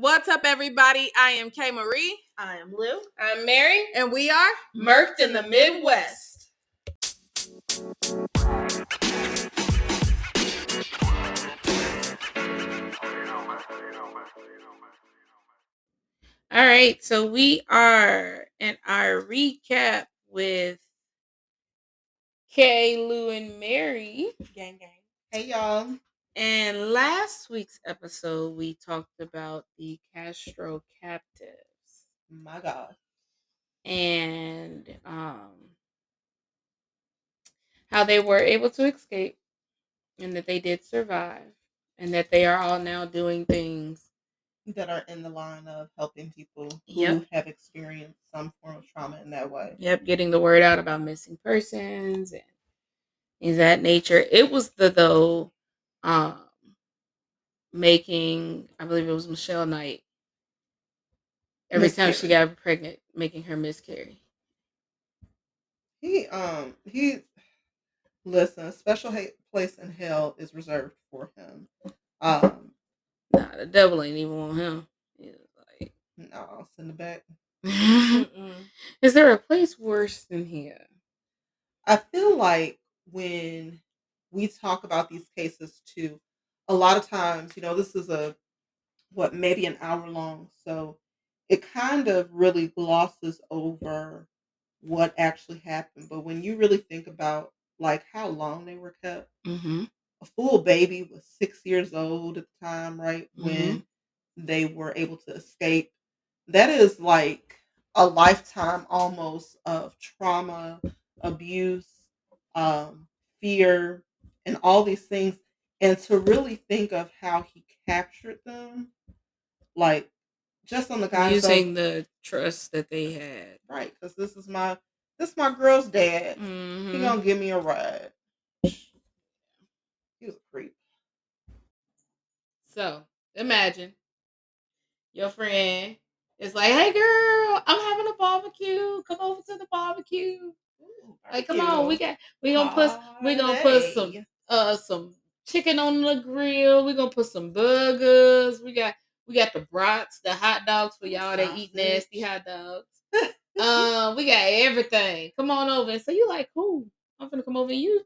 What's up, everybody? I am Kay Marie. I am Lou. I'm Mary. And we are Murked in the Midwest. All right, so we are in our recap with Kay, Lou, and Mary. Gang, gang. Hey, y'all. And last week's episode, we talked about the Castro captives My God. and um, how they were able to escape and that they did survive and that they are all now doing things. That are in the line of helping people who Yep. have experienced some form of trauma in that way. Yep, getting the word out about missing persons and of that nature. It was the though um making I believe it was Michelle Knight every time she got pregnant, making her miscarry. He, um, he, listen, a special ha- place in hell is reserved for him. Um, Nah, the devil ain't even want him. He was like, no, I'll send it back. Is there a place worse than here? I feel like when we talk about these cases too, a lot of times, you know, this is a what maybe an hour long, so it kind of really glosses over what actually happened. But when you really think about like how long they were kept, Mm-hmm. a full baby was six years old at the time, right? When they were able to escape. That is like a lifetime almost of trauma, abuse, um, fear, and all these things. And to really think of how he captured them, like just on the guy Using the trust that they had. right, because this is my this is my girl's dad. He Mhm. gonna give me a ride. He was a creep. So imagine your friend is like, "Hey, girl, I'm having a barbecue. Come over to the barbecue. Like, come on, we got we gonna put we gonna put some uh some chicken on the grill. We gonna put some burgers. We got we got the brats, the hot dogs for y'all that eat nasty hot dogs. um, we got everything. Come on over. And so you like, cool. I'm gonna come over. And you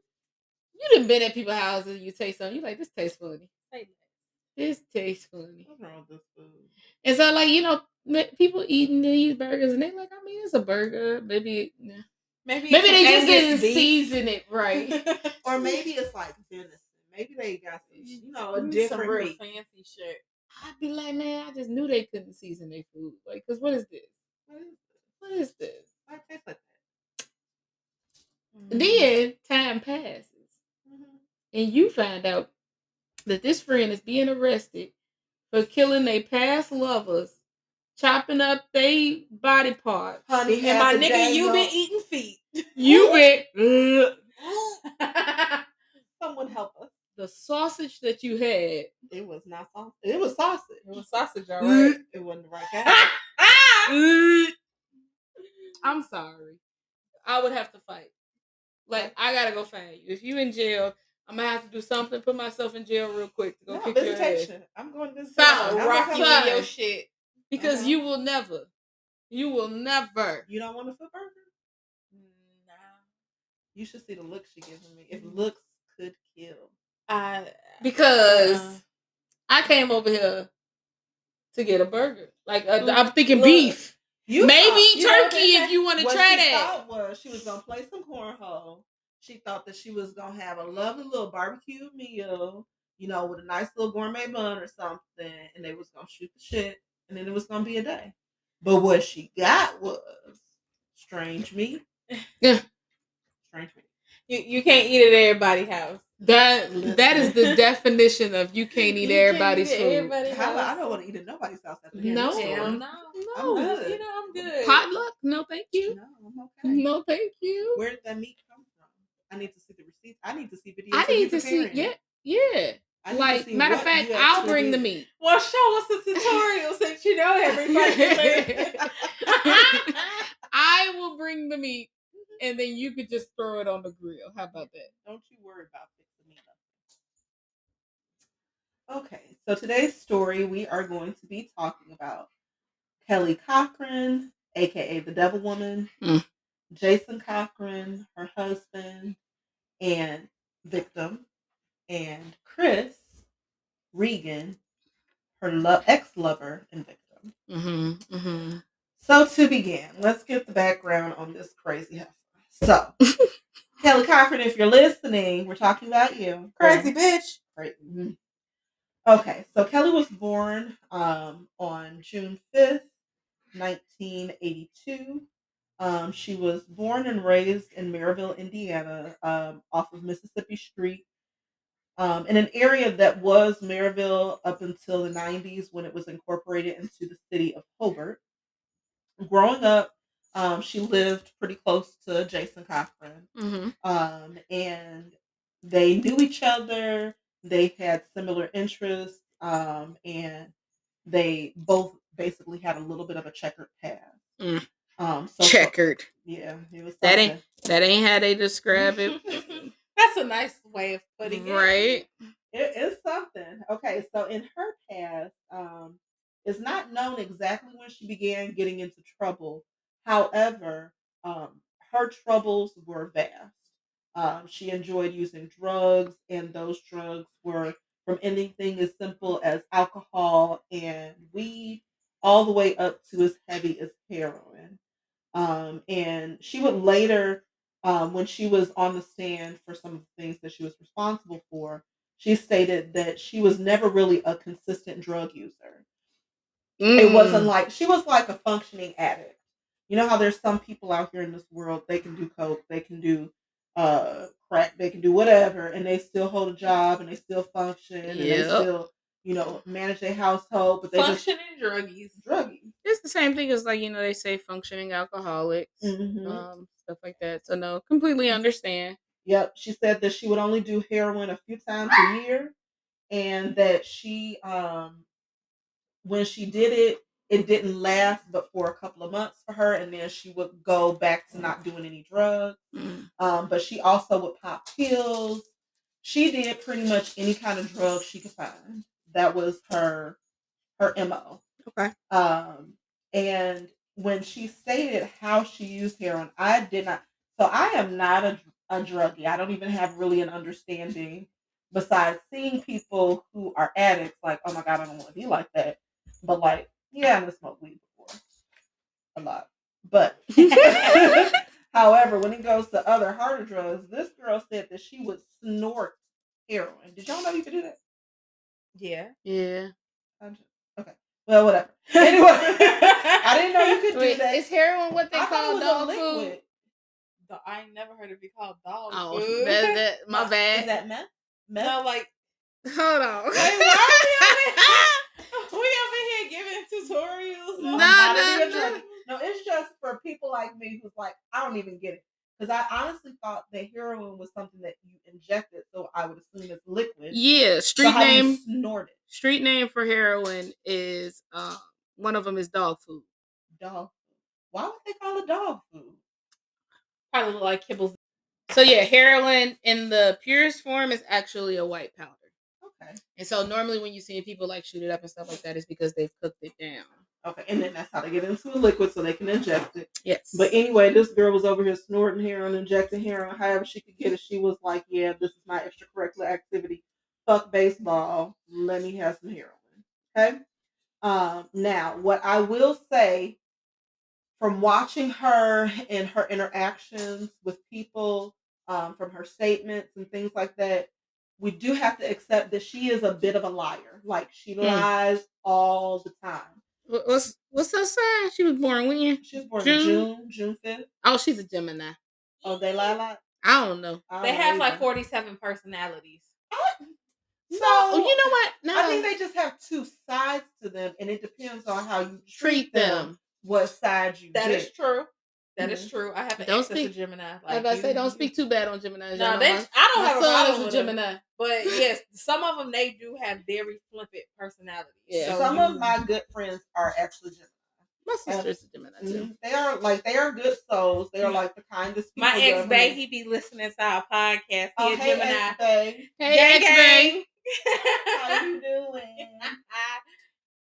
you done been at people's houses. You taste something. You like this tastes funny. This tastes funny. What's wrong with this food? And so like you know people eating these burgers and they like, I mean, it's a burger. Maybe nah. Maybe maybe they just didn't beef. season it right. or maybe it's like venison. Maybe they got some, you know, a different real fancy shit. I'd be like, man, I just knew they couldn't season their food. Like, cause what is this? What is What is this? Why it tastes like that? Mm-hmm. Then time passes, Mhm. and you find out that this friend is being arrested for killing their past lovers, chopping up they body parts. Honey, And my nigga, you been eating feet. You been Someone help us. the sausage that you had. It was not sausage. It was sausage. It was sausage, all Mm. It wasn't the right kind. I'm sorry. I would have to fight. Like I gotta go find you. If you in jail, I'm gonna have to do something. Put myself in jail real quick to go no, kick your ass. I'm going to visit. Stop, someone. I'm rock not you coming- in your shit. Because Uh-huh. you will never, you will never. You don't want a foot burger? Nah. You should see the look she gives me. If looks could kill. I Because Uh-uh. I came over here to get a burger. Like uh, I'm thinking look. beef, You maybe thought- you know turkey if you want to try she that. thought was she was gonna play some cornhole. She thought that she was gonna have a lovely little barbecue meal, you know, with a nice little gourmet bun or something, and they was gonna shoot the shit, and then it was gonna be a day. But what she got was strange meat. Yeah. Strange meat. you, you can't eat it at everybody's house. That that is the definition of you can't eat You everybody's eat food. everybody's How, I house. don't want to eat at nobody's house after No. hearing this no. I'm No, good. You know I'm good. potluck? No, thank you. No, I'm okay. No, thank you. Where did that meat come from? I need to see the receipts. I need to see videos. I need to see. preparing Yeah, yeah. I Like matter of fact, I'll actually bring the meat. Well, show us the tutorial since you know everybody. I will bring the meat, and then you could just throw it on the grill. How about that? Don't you worry about fixing me up. Okay, So today's story, we are going to be talking about Kelly Cochran, aka the Devil Woman, Mm. Jason Cochran, her husband, and victim, and Chris Regan, her lo- ex-lover and victim. Mm-hmm. Mm-hmm. So to begin, let's get the background on this crazy heifer. So, Kelly Cochran, if you're listening, we're talking about you. Crazy bitch. Great. Mhm. Okay, so Kelly was born um, on June 5th, 1982. Um, she was born and raised in Maryville, Indiana, um, off of Mississippi Street, um, in an area that was Maryville up until the 90s when it was incorporated into the city of Hobart. Growing up, um, she lived pretty close to Jason Cochran Mm-hmm. um, and they knew each other. They had similar interests, um, and they both basically had a little bit of a checkered past. Mm. Um, so Checkered. yeah, it was That ain't that ain't how they describe it. That's a nice way of putting it. right. It is something. Okay, so in her past, um, it's not known exactly when she began getting into trouble. However, um, her troubles were vast. Um, she enjoyed using drugs, and those drugs were from anything as simple as alcohol and weed, all the way up to as heavy as heroin. Um, and she would later, um, when she was on the stand for some of the things that she was responsible for, she stated that she was never really a consistent drug user. It Mm. wasn't like she was like a functioning addict. You know how there's some people out here in this world they can do coke, they can do uh crack, they can do whatever, and they still hold a job and they still function and they still you know manage their household, but they just Functioning druggies. druggy. It's the same thing as like you know they say functioning alcoholics, Mhm. um, stuff like that. So no, completely understand. Yep. She said that she would only do heroin a few times a year and that she um when she did it, it didn't last but for a couple of months for her and then she would go back to not doing any drugs. Mm. Um, but she also would pop pills. She did pretty much any kind of drug she could find. That was her her MO. Okay. Um, and when she stated how she used heroin, I did not. So I am not a, a druggie. I don't even have really an understanding. Besides seeing people who are addicts, like, oh my god, I don't want to be like that. But like, yeah, I'm gonna smoke weed before, a lot. But however, when it goes to other harder drugs, this girl said that she would snort heroin. Did y'all know you could do that? Yeah. Yeah. I'm just- Okay. Well, whatever. Anyway, I didn't know you could Wait, do that. is heroin what they I call it dog a food? The- I ain't never heard it be called dog Oh, food. that, that, my bad. Is that meth? Meth? no, like Hold on. Wait, why we over here giving tutorials. No, on how to no, be a no. No, it's just for people like me who's like, I don't even get it. Because I honestly thought that heroin was something that you injected, so I would assume it's liquid. Yeah, street how do you name. snort it. Street name for heroin is uh, one of them is dog food. Dog food. Why would they call it dog food? Probably look like kibbles. So yeah, heroin in the purest form is actually a white powder. Okay. And so normally when you see people like shoot it up and stuff like that, it's because they've cooked it down. Okay. And then that's how they get into a liquid so they can inject it. Yes. But anyway, this girl was over here snorting heroin, injecting heroin, however she could get it. She was like, Yeah, this is my extracurricular activity. Fuck baseball. Let me have some heroin. Okay. Um, now, what I will say from watching her and her interactions with people, um, from her statements and things like that, we do have to accept that she is a bit of a liar. Like she lies all the time. What- what's what's her sign? She was born when? She was born June? June, June 5th. Oh, she's a Gemini. Oh, they lie a lot. I don't know. I They don't have know like 47 personalities. So Oh, you know what? No, I think they just have two sides to them, and it depends on how you treat, treat them. them. What side you That get. is true. That is Mhm. true. I have an Don't ex that's a speak- Gemini. Like about to you- say, don't speak too bad on Gemini. No, they, I don't my have a son problem is a with them. Gemini. But yes, some of them they do have very flippant personalities. Yeah. So Some you- of my good friends are actually Gemini. My sister's a Gemini too. Mhm. They are like they are good souls. They are like the kindest people. my ex ever bae, meet. he be listening to our podcast. He Oh, a hey, Gemini. ex-bae. Hey, Gang, ex bae. How you doing?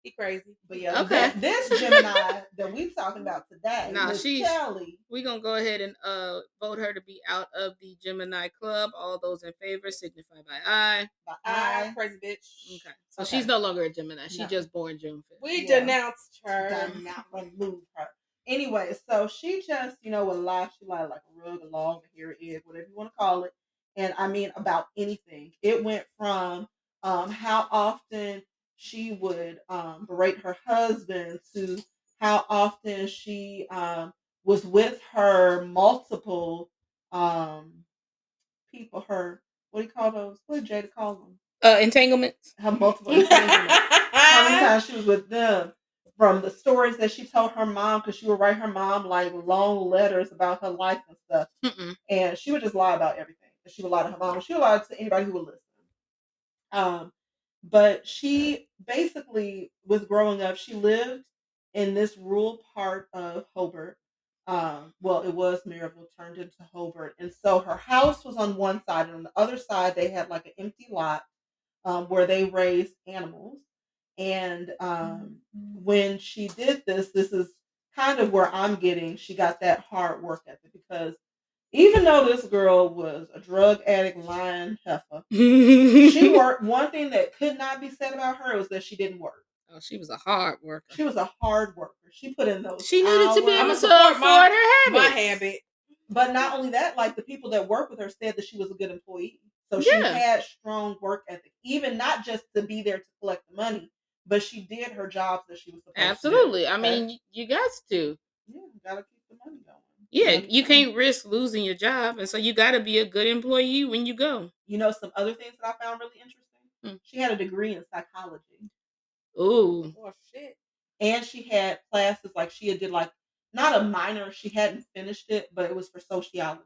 He crazy. But yeah, Okay. okay. this Gemini that we're talking about today, Nah, she's- Kelly. We're gonna go ahead and uh vote her to be out of the Gemini club. All those in favor signify by aye. By I I crazy bitch. Okay. So Okay. she's no longer a Gemini. She No. just born June 5th. We Yeah. denounced her. done not remove her. Anyway, so she just, you know, would lie. She lied like a rug, a log, a hairy egg, whatever you want to call it. And I mean, about anything. It went from um, how often she would um, berate her husband to how often she um, was with her multiple um, people. Her, what do you call those? What did Jada call them? Uh entanglements. Her multiple entanglements how many times she was with them from the stories that she told her mom because she would write her mom like long letters about her life and stuff Mm-mm. and she would just lie about everything she would lie to her mom she would lie to anybody who would listen um but she basically was growing up she lived in this rural part of hobart um well it was maryville turned into hobart and so her house was on one side and on the other side they had like an empty lot um, where they raised animals and um, when she did this, this is kind of where I'm getting she got that hard work ethic because even though this girl was a drug addict, lying heifer, she worked. One thing that could not be said about her was that she didn't work. Oh, she was a hard worker. She was a hard worker. She put in those. She needed to be hours. Able to support afford my- her habits. My habit. But not only that, like the people that work with her said that she was a good employee. So she Yeah. had strong work ethic, even not just to be there to collect the money, but she did her jobs that she was supposed to. Absolutely. I mean, you got to. Yeah, gotta keep the money going. Yeah, know, you can't risk losing your job, and so you got to be a good employee when you go. You know, some other things that I found really interesting. Hmm. She had a degree in psychology, Ooh, Oh shit. and she had classes like she had did like not a minor. She hadn't finished it, but it was for sociology.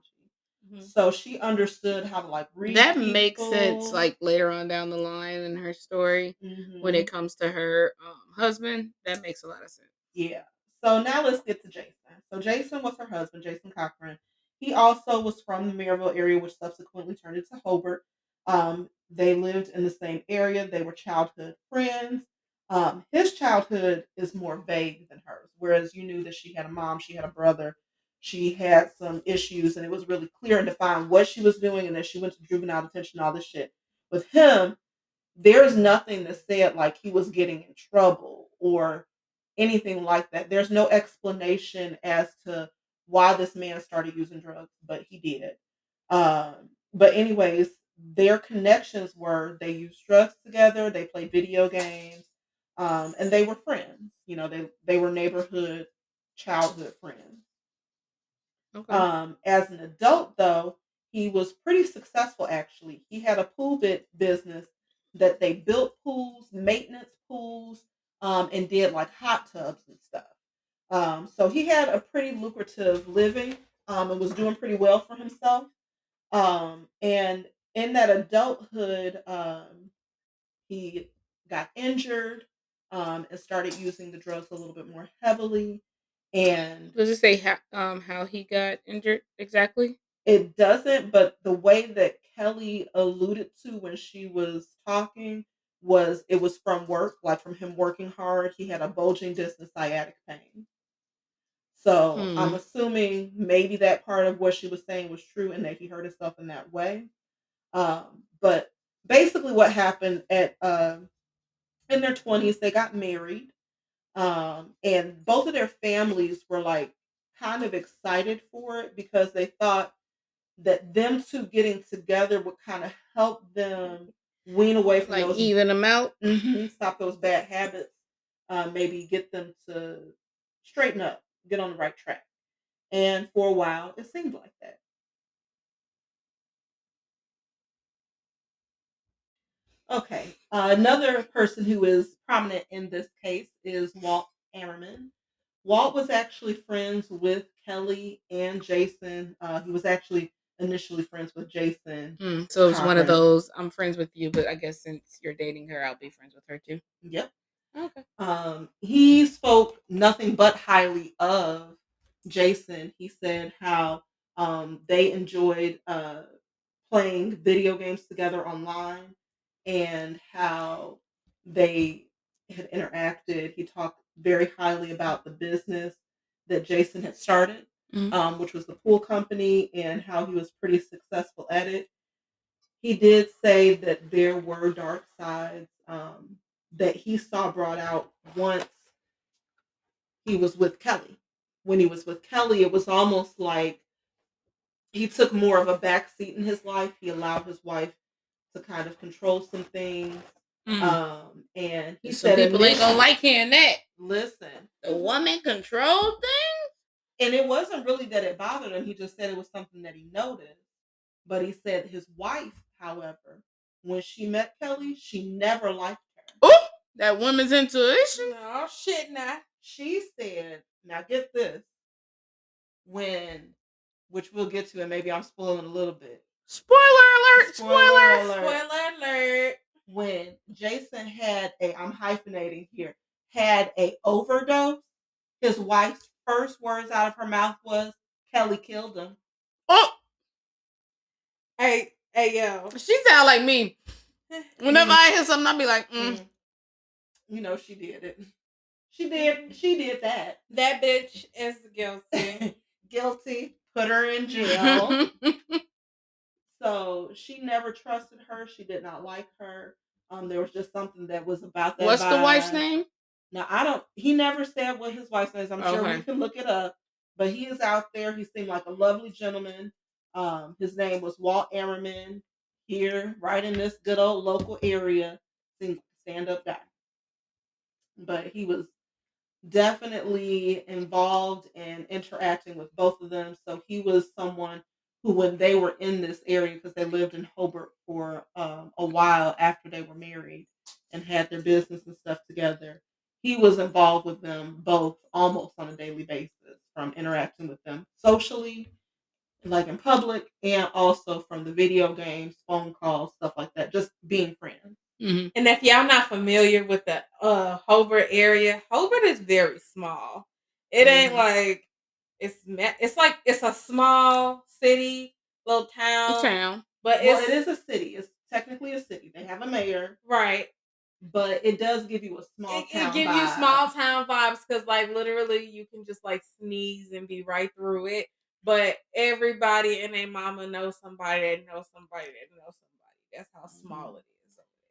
So she understood how to like read. that makes sense. Like later on down the line in her story, when Mhm. it comes to her um, husband, that makes a lot of sense. Yeah. So now let's get to Jason. So Jason was her husband, Jason Cochran. He also was from the Maryville area, which subsequently turned into Hobart. Um, they lived in the same area. They were childhood friends. Um, his childhood is more vague than hers, whereas you knew that she had a mom, she had a brother, she had some issues, and it was really clear and defined what she was doing, and that she went to juvenile detention, all this shit. With him, there's nothing that said like he was getting in trouble or anything like that. There's no explanation as to why this man started using drugs, but he did. Um, but anyways, their connections were they used drugs together, they played video games, um, and they were friends. You know, they they were neighborhood childhood friends. Okay. Um, as an adult, though, he was pretty successful. Actually, he had a pool bit business that they built pools, maintenance pools, um, and did like hot tubs and stuff. Um, so he had a pretty lucrative living um, and was doing pretty well for himself. Um, and in that adulthood, um, he got injured um, and started using the drugs a little bit more heavily. And Does it say how um how he got injured exactly? it doesn't, but the way that Kelly alluded to when she was talking was it was from work, like from him working hard. He had a bulging disc and sciatic pain. So Hmm. I'm assuming maybe that part of what she was saying was true and that he hurt himself in that way. Um, but basically, what happened at um in their 20s, they got married. Um, and both of their families were like kind of excited for it because they thought that them two getting together would kind of help them wean away from Like those even them out? Mhm, stop those bad habits, uh, maybe get them to straighten up, get on the right track. And for a while, it seemed like that. Okay, uh, another person who is prominent in this case is Walt Ammerman. Walt was actually friends with Kelly and Jason. Uh, he was actually initially friends with Jason. Mm, so it's one of those. I'm friends with you, but I guess since you're dating her, I'll be friends with her too. Yep. Okay. um, he spoke nothing but highly of Jason. He said how um, they enjoyed uh, playing video games together online and how they had interacted. He talked very highly about the business that Jason had started, Mhm. um, which was the pool company, and how he was pretty successful at it. He did say that there were dark sides um, that he saw brought out once he was with Kelly. When he was with Kelly, it was almost like he took more of a back seat in his life. He allowed his wife to kind of control some things. Mm. Um, and he Some said, people ain't gonna like hearing that. Listen, The woman control thing. And it wasn't really that it bothered him. He just said it was something that he noticed. But he said his wife, however, when she met Kelly, she never liked her. Oh, that woman's intuition. No shit, now. She said, now get this, when, which we'll get to, and maybe I'm spoiling a little bit. Spoiler alert! Spoiler Spoiler. alert. Spoiler alert. When Jason had a, I'm hyphenating here, had a overdose, his wife's first words out of her mouth was, Kelly killed him. Oh, Hey, hey, yo. she sound like me. Whenever I hear something, I'll be like, mm. Mm. You know she did it. She did. She did that. That bitch is guilty. Guilty. Put her in jail. so she never trusted her. She did not like her. Um, there was just something that was about that. What's the wife's name? Now I don't. He never said what his wife's name is. I'm sure Okay. we can look it up. But he is out there. He seemed like a lovely gentleman. Um, his name was Walt Ammerman. Here, right in this good old local area, stand up guy. But he was definitely involved in interacting with both of them. So he was someone who, when they were in this area, because they lived in Hobart for um, a while after they were married and had their business and stuff together, he was involved with them both almost on a daily basis, from interacting with them socially, like in public, and also from the video games, phone calls, stuff like that, just being friends. hmm and if y'all not familiar with the uh Hobart area, Hobart is very small. It ain't Mhm. like it's it's like it's a small city, little town, town. but Well, it's it is a city. It's technically a city. They have a mayor, right. But it does give you a small It, town. it give you small town vibes because like literally you can just like sneeze and be right through it. But everybody and their mama knows somebody that knows somebody that knows somebody. That's how mm-hmm. small it is.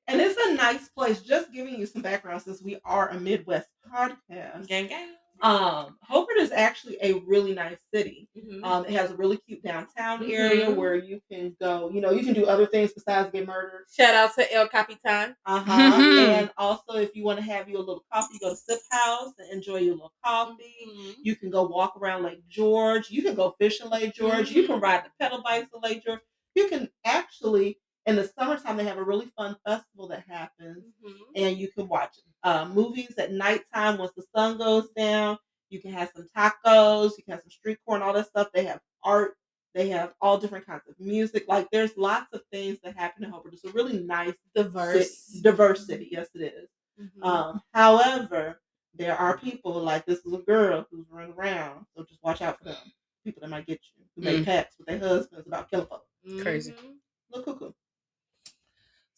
And it's a nice place. Just giving you some background since we are a Midwest podcast. Gang gang. Um, Hobart is actually a really nice city. Mhm. Um, it has a really cute downtown area Mhm. where you can go. You know, you can do other things besides get murdered. Shout out to El Capitan. Uh huh. Mhm. and also, if you want to have you a little coffee, go to Sip House and enjoy your little coffee. Mhm. You can go walk around Lake George. You can go fish in Lake George. You can ride the pedal bikes in Lake George. You can actually, in the summertime, they have a really fun festival that happens, Mhm. and you can watch uh, movies at nighttime once the sun goes down. You can have some tacos. You can have some street corn, all that stuff. They have art. They have all different kinds of music. Like there's lots of things that happen in Hobart. It's a really nice, Diverse. city, diverse city. Yes, it is. Mhm. Um, however, there are people like this is a girl who's running around, so just watch out for them. People that might get you, who make Mm. pacts with their husbands about killing folks. Crazy. Mhm. Look cuckoo.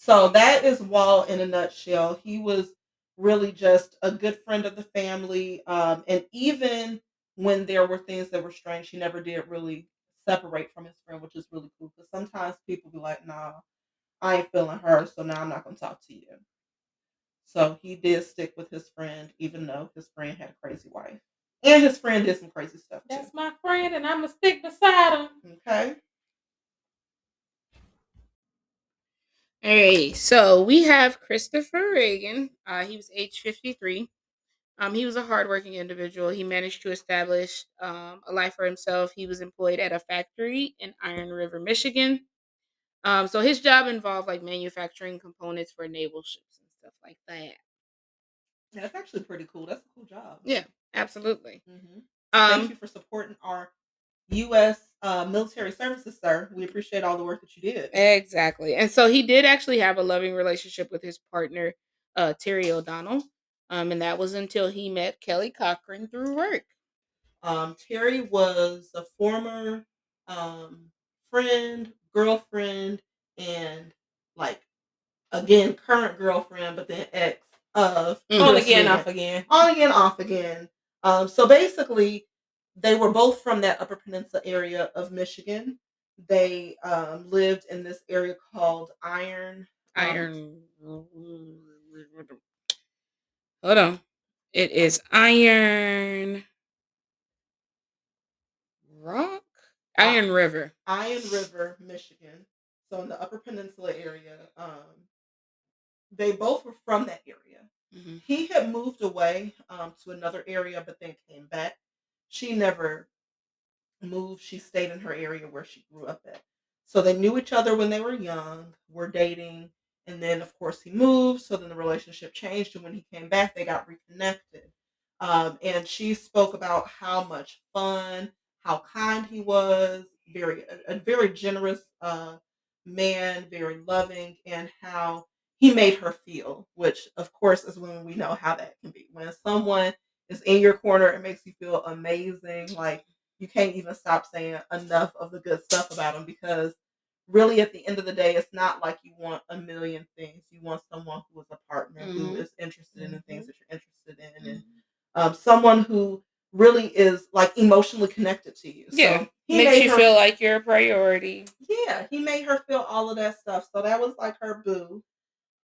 So that is Walt in a nutshell. He was really just a good friend of the family, um, and even when there were things that were strange, he never did really separate from his friend, which is really cool. Because sometimes people be like, "Nah, I ain't feeling her, so now I'm not gonna talk to you." So he did stick with his friend, even though his friend had a crazy wife, and his friend did some crazy stuff too. That's my friend, and I'ma stick beside him. Okay. All right, so we have Christopher Regan. Uh, he was age 53. Um, he was a hardworking individual. He managed to establish um, a life for himself. He was employed at a factory in Iron River, Michigan. Um, so his job involved like manufacturing components for naval ships and stuff like that. That's actually pretty cool. That's a cool job. Yeah, absolutely. hmm Thank Um, you for supporting our U.S. Uh, military services, sir. We appreciate all the work that you did. Exactly. And so he did actually have a loving relationship with his partner, uh, Terry O'Donnell. Um, and that was until he met Kelly Cochran through work. Um, Terry was a former um, friend, girlfriend, and like again current girlfriend, but then ex of Mhm. On again, off again. on again, off again. Um, so basically, they were both from that Upper Peninsula area of Michigan. They um, lived in this area called Iron. um, Iron. Hold on. It is Iron Rock? Iron River. Iron River, Michigan. So in the Upper Peninsula area. Um, they both were from that area. Mhm. He had moved away um, to another area, but then came back. She never moved. She stayed in her area where she grew up at. So they knew each other when they were young, were dating, and then of course he moved. So then the relationship changed, and when he came back, they got reconnected. Um, and she spoke about how much fun, how kind he was, very a, a very generous uh, man, very loving, and how he made her feel, which of course is when we know how that can be. When someone is in your corner, it makes you feel amazing. Like you can't even stop saying enough of the good stuff about them because really at the end of the day, it's not like you want a million things. You want someone who is a partner who Mhm. is interested in the things that you're interested in and Mm-hmm. um, someone who really is like emotionally connected to you. Yeah, So he Makes you her feel like you're a priority. yeah, he made her feel all of that stuff. So that was like her boo.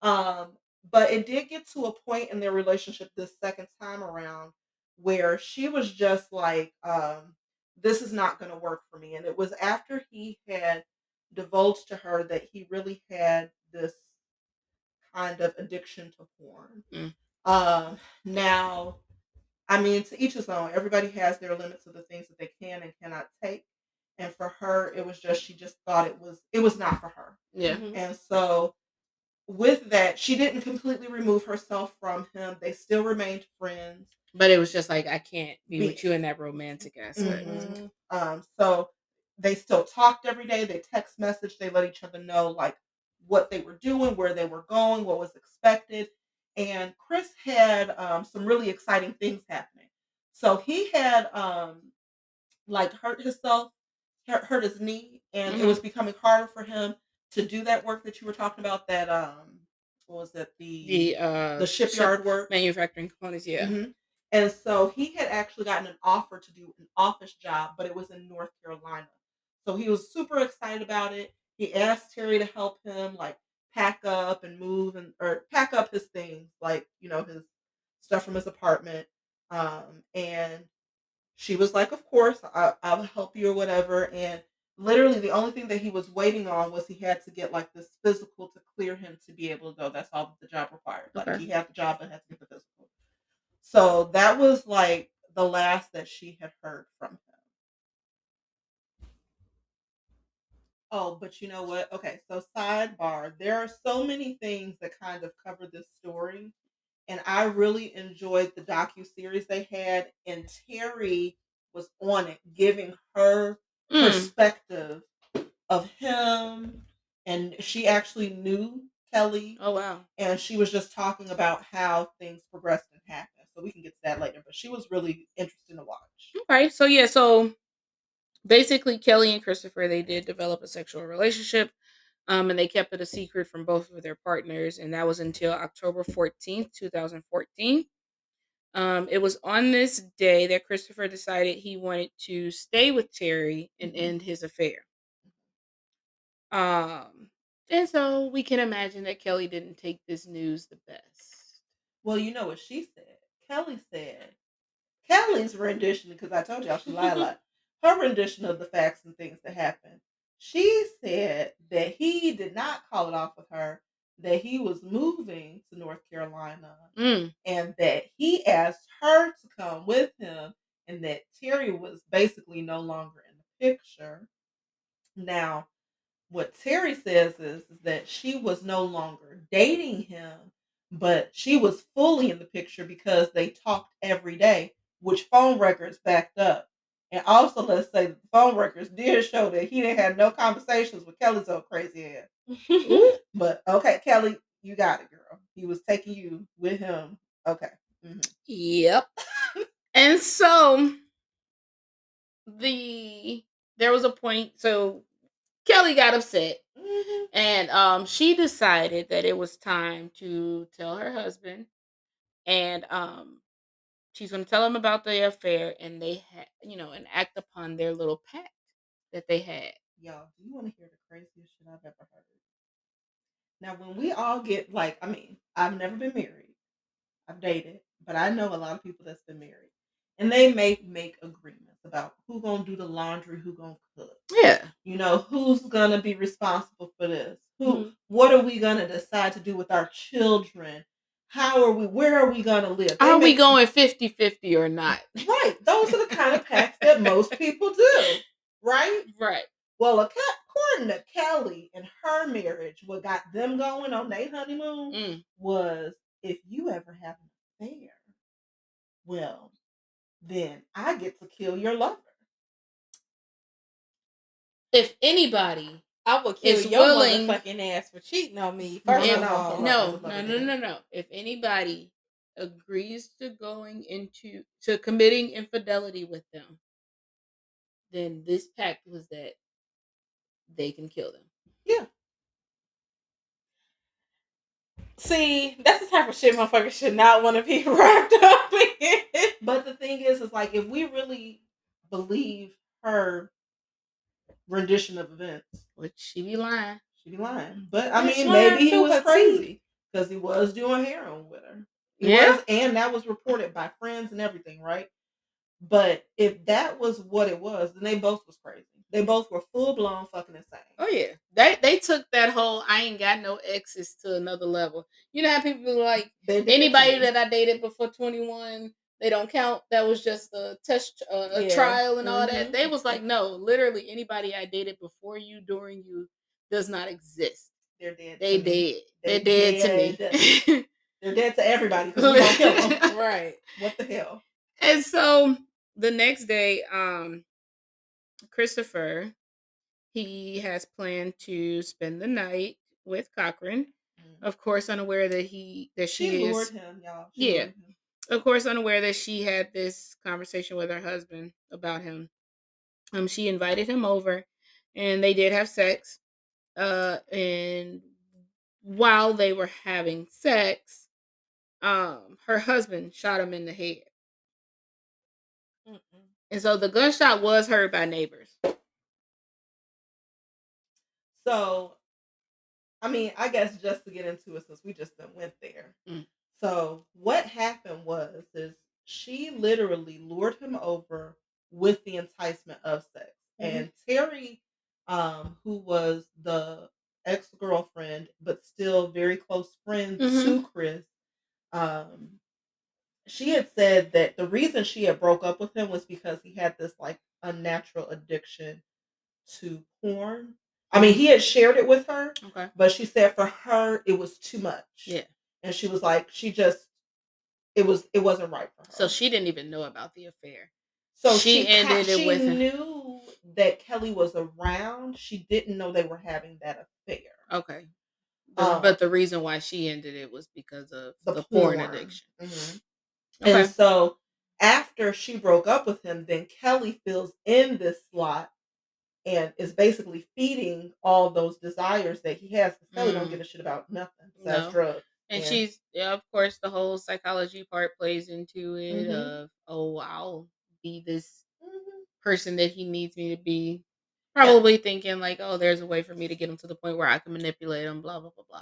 Um, but it did get to a point in their relationship this second time around where she was just like, um, this is not going to work for me. And it was after he had divulged to her that he really had this kind of addiction to porn. Mm. Um, now, I mean, to each his own. Everybody has their limits of the things that they can and cannot take. And for her, it was just she just thought it was it was not for her. Yeah. Mhm. And so with that, she didn't completely remove herself from him. They still remained friends. But it was just like I can't be Be- with you in that romantic aspect. Mhm. Um, so they still talked every day. They text message. They let each other know like what they were doing, where they were going, what was expected. And Chris had um, some really exciting things happening. So he had um, like hurt himself, hurt, his knee, and it Mhm. was becoming harder for him to do that work that you were talking about. That um, what was it? The The uh the shipyard work. manufacturing components, yeah. Mhm. And so he had actually gotten an offer to do an office job, but it was in North Carolina. So he was super excited about it. He asked Terry to help him like pack up and move and or pack up his things, like, you know, his stuff from his apartment. Um, and she was like, Of course, I, I'll help you or whatever. And literally the only thing that he was waiting on was he had to get like this physical to clear him to be able to go. That's all that the job required. Like Okay. he had the job but had to get the physical. So that was like the last that she had heard from him. Oh, but you know what? Okay, so sidebar, there are so many things that kind of cover this story. And I really enjoyed the docu series they had, and Terry was on it, giving her Mm. perspective of him. And she actually knew Kelly Oh wow. and she was just talking about how things progressed and happened. So we can get to that later. But she was really interesting to watch. Okay, so yeah, so basically Kelly and Christopher they did develop a sexual relationship. Um, and they kept it a secret from both of their partners, and that was until October 14th, 2014. Um, it was on this day that Christopher decided he wanted to stay with Terry and Mhm. end his affair. Um, and so we can imagine that Kelly didn't take this news the best. Well, you know what she said. Kelly said Kelly's rendition, because I told y'all she lied a lot. Her rendition of the facts and things that happened. She said that he did not call it off with her, that he was moving to North Carolina Mm, and that he asked her to come with him and that Terry was basically no longer in the picture. Now, what Terry says is, is that she was no longer dating him, but she was fully in the picture because they talked every day, which phone records backed up. And also, let's say the phone records did show that he didn't have no conversations with Kelly's old crazy ass. But okay, Kelly, you got it, girl. He was taking you with him. Okay. Mhm. Yep. and so the there was a point so Kelly got upset. Mhm. Mm-hmm. And um, she decided that it was time to tell her husband, and um, she's going to tell him about the affair, and they had, you know, and act upon their little pact that they had. Y'all, do you want to hear the craziest shit I've ever heard? Now, when we all get like, I mean, I've never been married. I've dated, but I know a lot of people that's been married, and they may make agreements about who gonna do the laundry, who gonna cook. Yeah. You know, who's gonna be responsible for this? Who? Mm-hmm. What are we gonna decide to do with our children? How are we? Where are we gonna live? They are we going 50-50 or not? Right. Those are the kind of pacts that most people do. Right. Right. Well, according to Kelly and her marriage, what got them going on their honeymoon mm. was if you ever have an affair, well, then I get to kill your lover. If anybody I would kill your willing, motherfucking ass for cheating on me. First of all, no, no, no, no, no. If anybody agrees to going into to committing infidelity with them, then this pact was that they can kill them. Yeah. See, that's the type of shit motherfuckers should not want to be wrapped up in. But the thing is, is like if we really believe her rendition of events, which she be lying, she be lying. Mm-hmm. But I mean, maybe he was crazy because he was doing heroin with her. He yeah, was, and that was reported by friends and everything, right? But if that was what it was, then they both was crazy. They both were full blown fucking insane. Oh yeah, they they took that whole I ain't got no exes to another level. You know how people like anybody that I dated before twenty one, they don't count. That was just a test, uh, a yeah. trial, and all mm-hmm. that. They was like, no, literally anybody I dated before you, during you, does not exist. They're dead. They dead. They're, They're dead, dead, to me. They're dead to everybody because we don't kill them. right. What the hell? And so the next day, um, Christopher, he has planned to spend the night with Cochran. Mm-hmm. Of course, unaware that he that she, she is. Him, y'all. She yeah. Of course, unaware that she had this conversation with her husband about him. Um, she invited him over, and they did have sex. Uh, and while they were having sex, um, her husband shot him in the head. Mm-mm. And so the gunshot was heard by neighbors. So, I mean, I guess just to get into it, since we just went there. Mm. So, what happened was is she literally lured him over with the enticement of sex, mm-hmm. and Terry, um, who was the ex girlfriend but still very close friend mm-hmm. to Chris, um, she had said that the reason she had broke up with him was because he had this like unnatural addiction to porn. I mean, he had shared it with her, okay. but she said for her it was too much. Yeah. And she was like, she just it was it wasn't right for her. So she didn't even know about the affair. So she, she ended it with She knew that Kelly was around. She didn't know they were having that affair. Okay. um, but the reason why she ended it was because of the, the porn. porn. addiction. Mm-hmm. Okay. And so after she broke up with him, then Kelly fills in this slot and is basically feeding all those desires that he has. Because Kelly mm. don't give a shit about nothing besides no. drugs. And, and, she's, yeah, of course, the whole psychology part plays into it mm-hmm. of, oh, I'll be this mm-hmm. person that he needs me to be. Probably yeah. thinking like, oh, there's a way for me to get him to the point where I can manipulate him, blah, blah, blah, blah.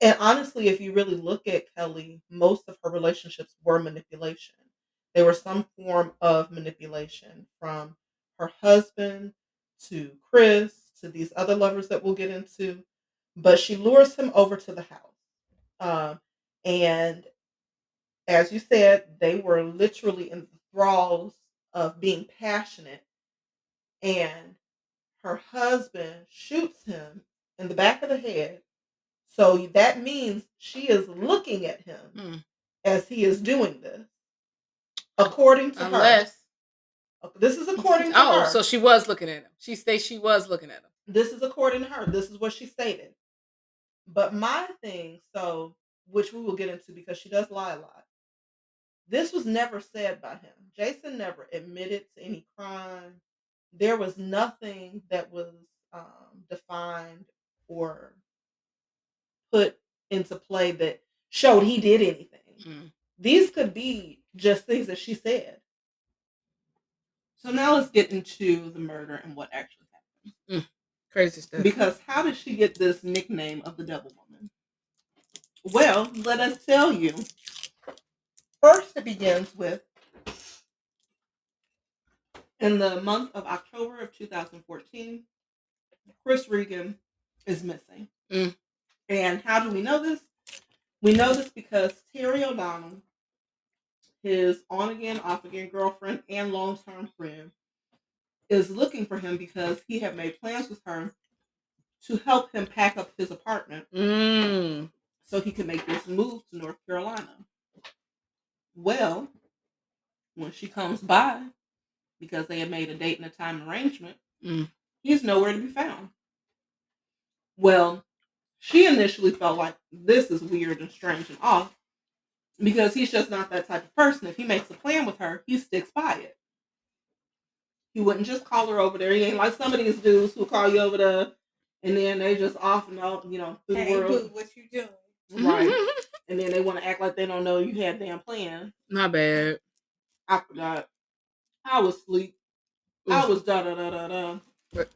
And honestly, if you really look at Kelly, most of her relationships were manipulation. They were some form of manipulation from her husband to Chris to these other lovers that we'll get into. But she lures him over to the house. Um, and as you said, they were literally in the thralls of being passionate. And her husband shoots him in the back of the head so that means she is looking at him mm. as he is doing this, according to Unless, her. This is according to oh, her. so she was looking at him. She states she was looking at him. This is according to her. This is what she stated. But my thing, so which we will get into because she does lie a lot. This was never said by him. Jason never admitted to any crime. There was nothing that was um, defined or put into play that showed he did anything. Mm. These could be just things that she said. So now let's get into the murder and what actually happened. Crazy stuff. Because how did she get this nickname of the Devil Woman? Well, let us tell you. First, it begins with in the month of October of 2014, Chris Regan is missing. Mm. And how do we know this? We know this because Terry O'Donnell, his on again, off again girlfriend and long term friend, is looking for him because he had made plans with her to help him pack up his apartment Mm. so he could make this move to North Carolina. Well, when she comes by, because they had made a date and a time arrangement, Mm. he's nowhere to be found. Well, she initially felt like this is weird and strange and off because he's just not that type of person. If he makes a plan with her, he sticks by it. He wouldn't just call her over there. He ain't like some of these dudes who call you over there and then they just off and out, you know, through Hey, the world. boo, what you doing? Right. and then they want to act like they don't know you had damn plan. Not bad. I forgot. I was asleep. I was da da da da da.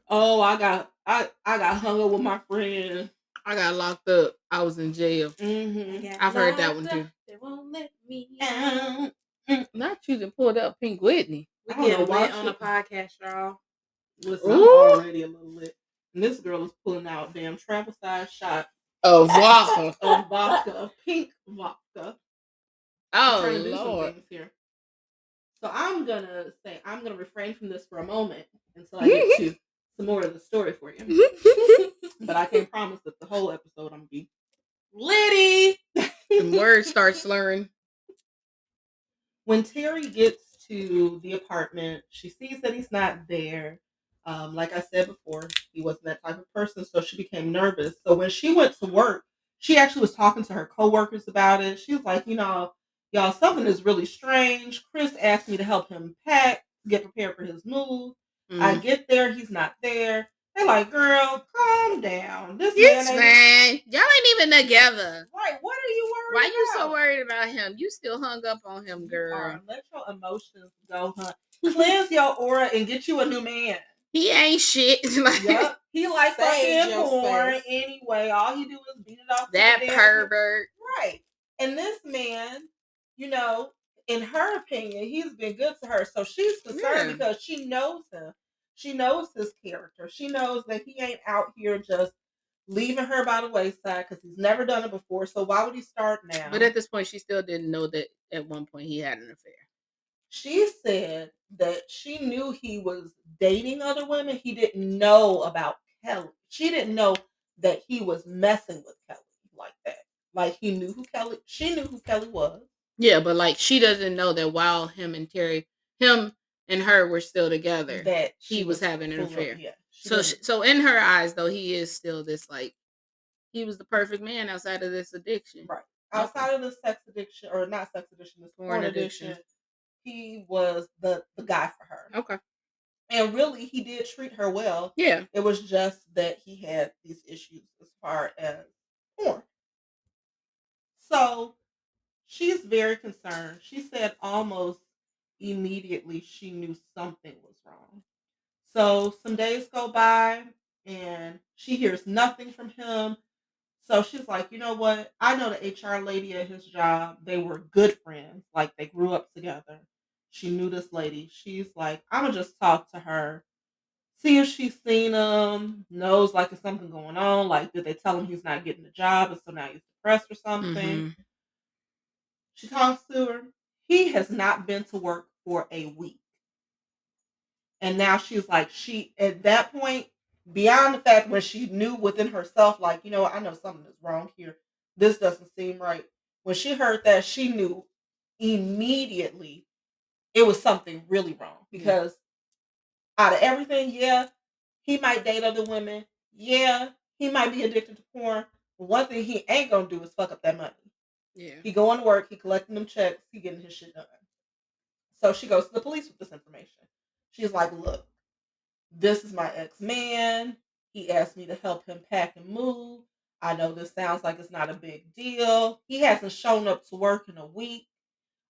Oh, I got I I got hung up with my friend. I got locked up. I was in jail. Mm-hmm. I've heard that one, up, too. They won't let me out. Not you that pulled up Pink Whitney. We I don't getting why lit on the she- podcast, y'all. Listen, Ooh. I'm already a little lit. And this girl is pulling out damn travel size shot of vodka. of vodka, of pink vodka. I'm Oh, trying to do some Lord. things here. So I'm gonna say I'm gonna refrain from this for a moment until I get to some more of the story for you. but I can't promise that the whole episode I'm gonna be litty. the words start slurring. when Terry gets to the apartment, she sees that he's not there. Um, like I said before, he wasn't that type of person, so she became nervous. So when she went to work, she actually was talking to her coworkers about it. She was like, you know, y'all, something is really strange. Chris asked me to help him pack, get prepared for his move. I Mm. get there, he's not there. They're like, girl, calm down. This It's man ain't fine. Y'all ain't even together. right. What are you worried Why you so worried about him? You still hung up on him, girl. are. Let your emotions go, huh? Cleanse your aura and get you a new man. He ain't shit. Yep. He like Save fucking porn space. anyway. All he do is beat it off. that the damn- pervert. Right. And this man, you know, in her opinion, he's been good to her. So she's concerned Yeah. because she knows him. She knows his character. She knows that he ain't out here just leaving her by the wayside because he's never done it before. So why would he start now? But at this point, she still didn't know that at one point he had an affair. she said that she knew he was dating other women. He didn't know about Kelly. She didn't know that he was messing with Kelly like that. Like he knew who Kelly. She knew who Kelly was. Yeah, but like she doesn't know that while him and Terry, him and her were still together. That he she was having an affair. Yeah. so, she, so in her eyes, though, he is still this like he was the perfect man outside of this addiction. Right. outside of the sex addiction or not sex addiction, this porn, Porn addiction, addiction. he was the the guy for her. Okay. And really, he did treat her well. Yeah. It was just that he had these issues as far as porn. So she's very concerned. She said almost immediately she knew something was wrong. So some days go by and she hears nothing from him. So she's like, you know what? I know the HR lady at his job. They were good friends. Like they grew up together. She knew this lady. She's like, I'm gonna just talk to her see if she's seen him, knows like if something going on, like did they tell him he's not getting the job and so now he's depressed or something. Mhm. She talks to her. He has not been to work for a week. And now she's like, she at that point, beyond the fact when she knew within herself, like, you know, I know something is wrong here. This doesn't seem right. When she heard that, she knew immediately it was something really wrong mm. because out of everything, yeah, he might date other women. Yeah, he might be addicted to porn. But one thing he ain't gonna do is fuck up that money. Yeah. He going to work, he collecting them checks, he getting his shit done. So she goes to the police with this information. She's like, look, this is my ex-man. He asked me to help him pack and move. I know this sounds like it's not a big deal. He hasn't shown up to work in a week.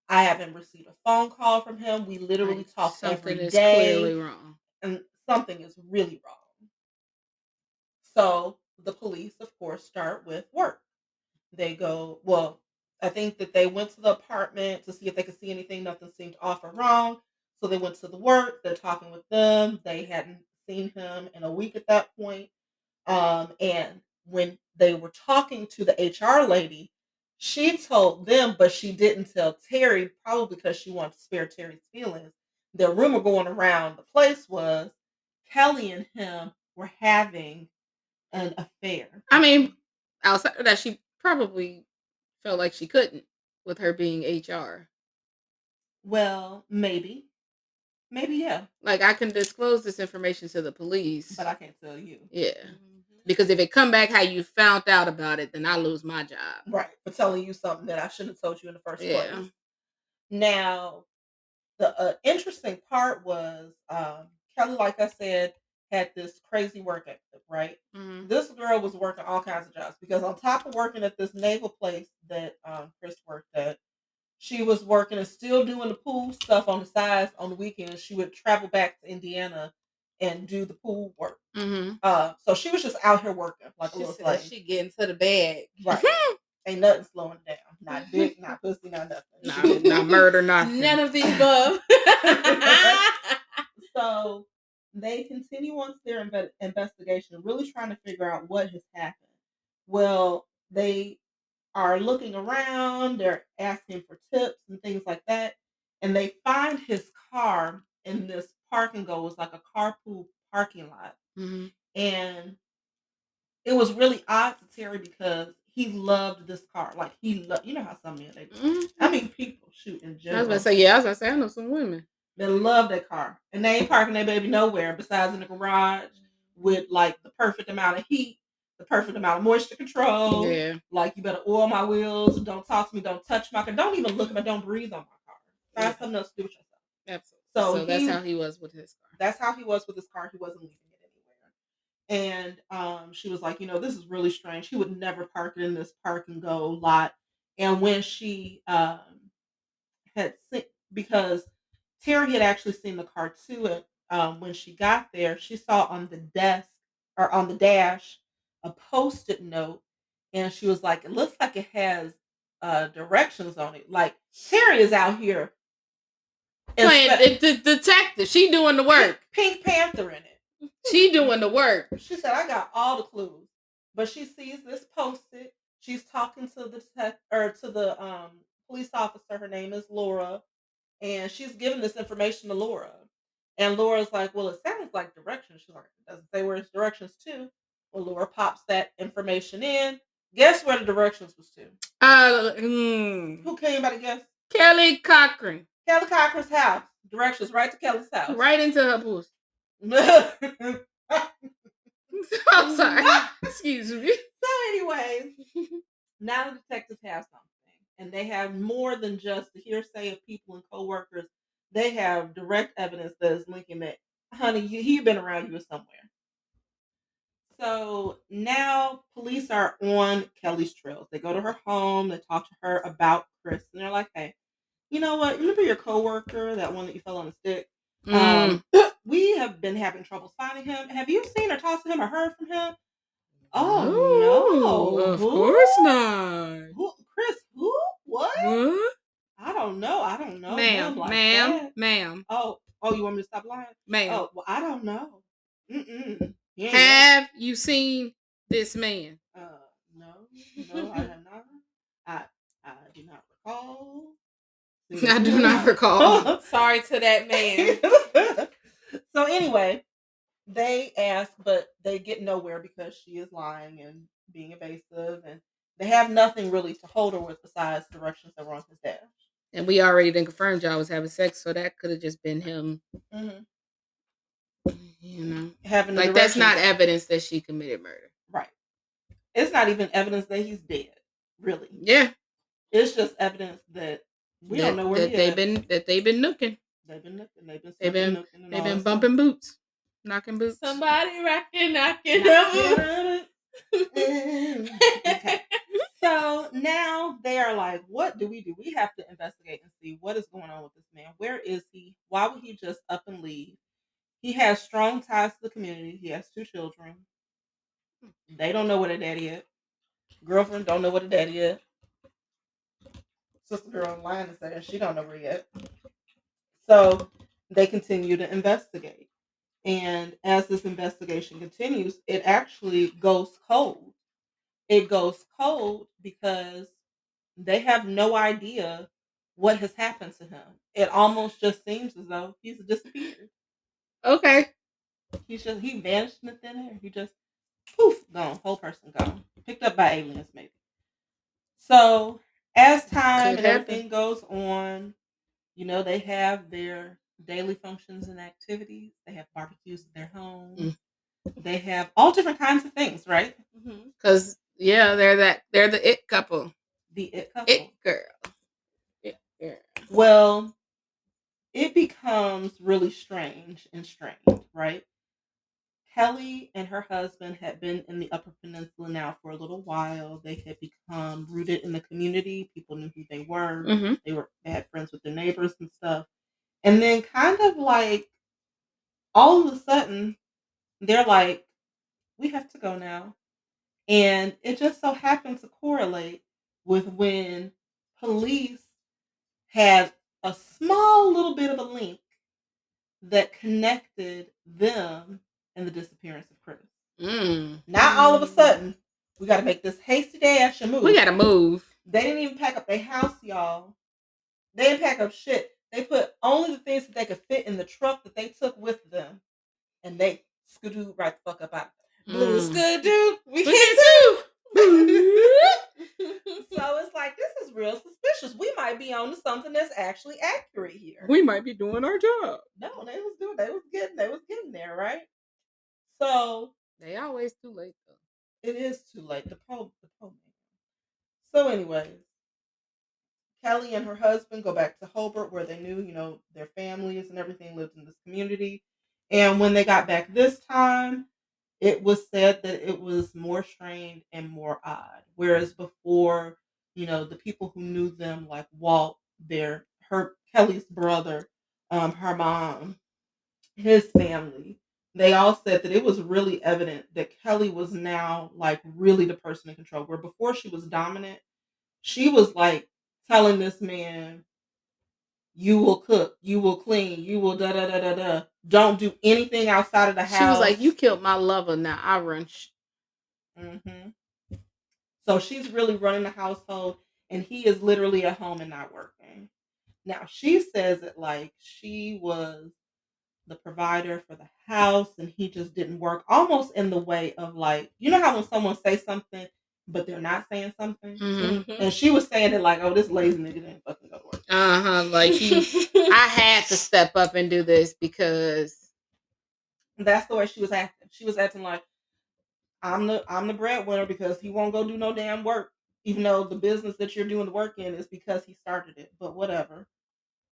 I haven't received a phone call from him. We literally Like, talk something every is day clearly wrong. and something is really wrong. So the police, of course, start with work. They go, well, I think that they went to the apartment to see if they could see anything. Nothing seemed off or wrong. So they went to the work. They're talking with them. They hadn't seen him in a week at that point. Um, and when they were talking to the HR lady, she told them, but she didn't tell Terry, probably because she wanted to spare Terry's feelings. The rumor going around the place was Kelly and him were having an affair. I mean, outside of that, she probably felt like she couldn't with her being HR. well, maybe, maybe yeah, Like I can disclose this information to the police. but I can't tell you. yeah. Mhm. Because if it come back how you found out about it, then I lose my job. Right, for telling you something that I shouldn't have told you in the first Yeah. place. Now, the uh, interesting part was um, Kelly, like I said, had this crazy work ethic, right? Mhm. This girl was working all kinds of jobs because on top of working at this naval place that um, Chris worked at, she was working and still doing the pool stuff on the sides on the weekends. She would travel back to Indiana and do the pool work. Mhm. Uh, so she was just out here working like a She little said slave. she getting to the bag. Right. Ain't nothing slowing down. Not dick, not pussy, not nothing. Not, not murder, nothing. None of the above. So they continue on to their inve- investigation, really trying to figure out what has happened. Well, they are looking around, they're asking for tips and things like that, and they find his car in this parking go. It was like a carpool parking lot. Mhm. And it was really odd to Terry because he loved this car. Like he loved, you know how some men they. Mhm. I mean, people shoot in I was gonna say, yeah, I was gonna say I know some women. They love that car, and they ain't parking their baby nowhere besides in the garage with like the perfect amount of heat, the perfect amount of moisture control. Yeah. Like you better oil my wheels. Don't talk to me. Don't touch my car. Don't even look at me. Don't breathe on my car. Find Yeah. something else to do with yourself. Absolutely. So So, that's how he was with his car. That's how he was with his car. He wasn't leaving it anywhere. And um, she was like, you know, this is really strange. He would never park it in this park and go lot. And when she um, had seen, because Terry had actually seen the car too, and um, when she got there, she saw on the desk or on the dash a post-it note, and she was like, it looks like it has uh, directions on it. Like Terry is out here Playing inspe- the, detective. She doing the work. Pink Panther in it. She doing the work. She said, I got all the clues. But she sees this posted. She's talking to the detect or to the um police officer. Her name is Laura. And she's giving this information to Laura. And Laura's like, Well, it sounds like directions. She's like, it doesn't say where it's directions to. Well, Laura pops that information in. Guess where the directions was to? Uh, mm, Who can anybody guess? Kelly Cochran. Kelly Cocker's house. Directions right to Kelly's house. Right into her so I'm sorry. Excuse me. So, anyways, now the detectives have something, and they have more than just the hearsay of people and coworkers. They have direct evidence that is linking that, honey, you, he been around you somewhere. So now police are on Kelly's trails. They go to her home. They talk to her about Chris, and they're like, "Hey, you know what? Remember your coworker, that one that you fell on the stick? Mm. Um, we have been having trouble finding him. Have you seen or talked to him or heard from him? Oh no! Of Who? course not. Who, Chris? Who? What? What? I don't know. I don't know. ma'am, like ma'am, that. ma'am, Oh, oh, you want me to stop lying? ma'am. Oh, well, I don't know. Mm-mm. Have you seen this man? Uh, no, no, I have not. I, I do not recall. I do not recall. Sorry to that man. so anyway, they ask, but they get nowhere because she is lying and being evasive, and they have nothing really to hold her with besides directions that were on his dash. And we already didn't confirm y'all was having sex, so that could have just been him. Mm-hmm. You know, Having like that's not evidence that she committed murder. right. It's not even evidence that he's dead. Really, Yeah, it's just evidence that we that, don't know where that he they've been that they've been looking. They've been looking. They've been. They've been- They've been bumping boots. Knocking boots. Somebody rocking, knocking. okay. So now they are like, what do we do? We have to investigate and see what is going on with this man. Where is he? Why would he just up and leave? He has strong ties to the community. He has two children. They don't know what a daddy is. Girlfriend don't know what a daddy is. Sister girl online is saying she don't know where yet. So they continue to investigate. And as this investigation continues, it actually goes cold. It goes cold because they have no idea what has happened to him. It almost just seems as though he's disappeared. Okay. He's just he vanished in the thin air. He just poof gone, whole person gone, picked up by aliens maybe. So as time Could and happen. everything goes on, you know they have their daily functions and activities. They have barbecues at their home. Mm. They have all different kinds of things, right? Mhm. Yeah, they're that they're the it couple. The it couple. It girl. It girl. Well, it becomes really strange and strange, right? Kelly and her husband had been in the Upper Peninsula now for a little while. They had become rooted in the community. People knew who they were. Mm-hmm. They were they had friends with their neighbors and stuff. And then kind of like all of a sudden, they're like, we have to go now. And it just so happened to correlate with when police had a small little bit of a link that connected them and the disappearance of Chris. Mm. Now all of a sudden, we got to make this hasty dash and move. We gotta move. They didn't even pack up their house, y'all. They didn't pack up shit. They put only the things that they could fit in the truck that they took with them, and they skidooed right the fuck up out. Blue Mm. Skidoo. We We can can too. So it's like this is real suspicious. We might be on to something that's actually accurate here. We might be doing our job. no, they was doing. They was getting. They was getting there, right? So They always too late though. it is too late. The poll. The poll. So, anyways, Kelly and her husband go back to Hobart, where they knew, you know, their families and everything lived in this community. And when they got back this time, it was said that it was more strained and more odd. Whereas before, you know, the people who knew them, like Walt, their her Kelly's brother, um, her mom, his family, they all said that it was really evident that Kelly was now like really the person in control. Where before she was dominant, she was like telling this man, "You will cook, you will clean, you will da da da da da. Don't do anything outside of the house." She was like, "You killed my lover. Now I run." Sh- hmm So she's really running the household, and he is literally at home and not working. Now she says it like she was the provider for the house, and he just didn't work. Almost in the way of like, you know how when someone says something, but they're not saying something, Mhm. Mhm. and she was saying it like, "Oh, this lazy nigga didn't fucking go to work." Uh huh. Like he, I had to step up and do this because That's the way she was acting. She was acting like I'm the I'm the breadwinner because he won't go do no damn work, even though the business that you're doing the work in is because he started it. But whatever.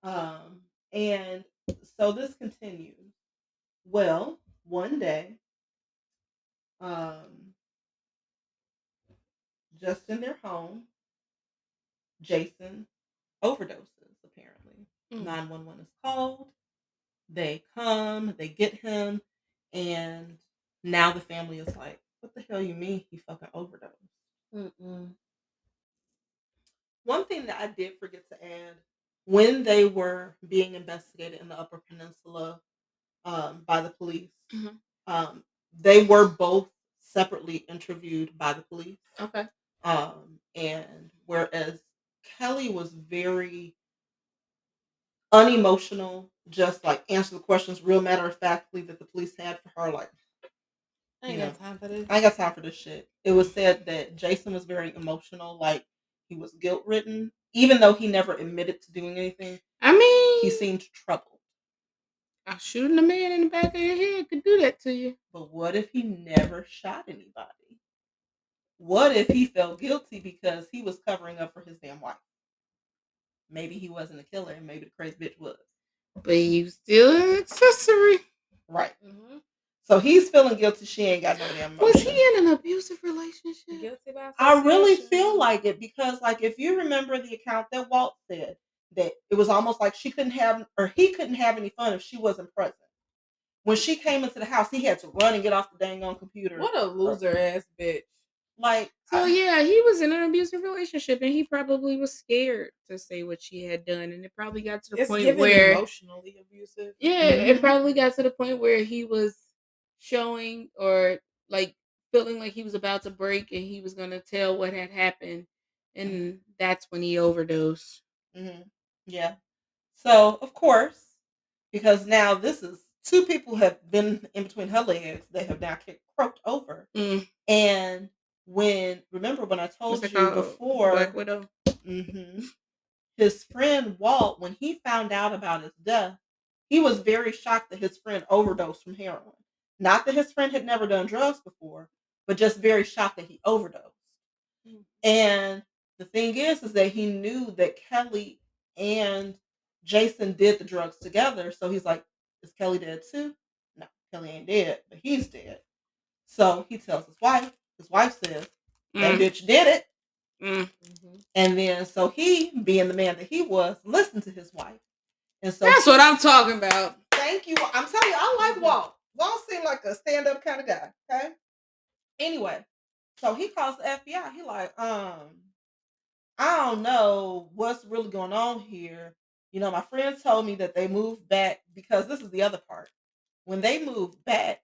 Um, and so this continues. Well, one day, um, just in their home, Jason overdoses. Apparently, Mm. 911 is called. They come, they get him, and now the family is like, what the hell you mean he fucking overdosed? Mm-mm. One thing that I did forget to add when they were being investigated in the Upper Peninsula um, by the police, Mhm. um, they were both separately interviewed by the police. okay. Um, and whereas Kelly was very unemotional, just like answer the questions real matter of factly that the police had for her, like, I ain't You got time for this. I ain't got time for this shit. It was said that Jason was very emotional, like he was guilt ridden, even though he never admitted to doing anything. I mean, He seemed troubled. uh, shooting a man in the back of your head could do that to you. But what if he never shot anybody? What if he felt guilty because he was covering up for his damn wife? Maybe he wasn't a killer, and maybe the crazy bitch was. But you still an accessory. Right. Mhm. So he's feeling guilty. She ain't got no damn Was he in an abusive relationship? Guilty by I really feel like it because, like, if you remember the account that Walt said that it was almost like she couldn't have or he couldn't have any fun if she wasn't present. When she came into the house, he had to run and get off the dang on computer. What a loser ass bitch. Like, So I- yeah, he was in an abusive relationship, and he probably was scared to say what she had done, and it probably got to the It's point where emotionally abusive. Yeah, it Mhm. probably got to the point where he was showing or like feeling like he was about to break and he was going to tell what had happened. And that's when he overdosed. Mhm. Yeah. So of course, because now this is two people have been in between her legs. They have now kicked croaked over. Mm, And when remember when I told what's you before, Black Widow. hmm his friend Walt, when he found out about his death, he was very shocked that his friend overdosed from heroin. Not that his friend had never done drugs before, but just very shocked that he overdosed. Mm. And the thing is, is that he knew that Kelly and Jason did the drugs together. So he's like, "Is Kelly dead too?" No, Kelly ain't dead, but he's dead. So he tells his wife. His wife says, "That Mm, bitch did it." mm. Mhm. And then, so he, being the man that he was, listened to his wife. And so, That's what I'm talking about. thank you. I'm telling you, I like Mhm. Walt. Walt seemed like a stand up kind of guy. Okay. Anyway, so he calls the FBI. He like, um, I don't know what's really going on here. You know, my friend told me that they moved back because this is the other part. When they moved back,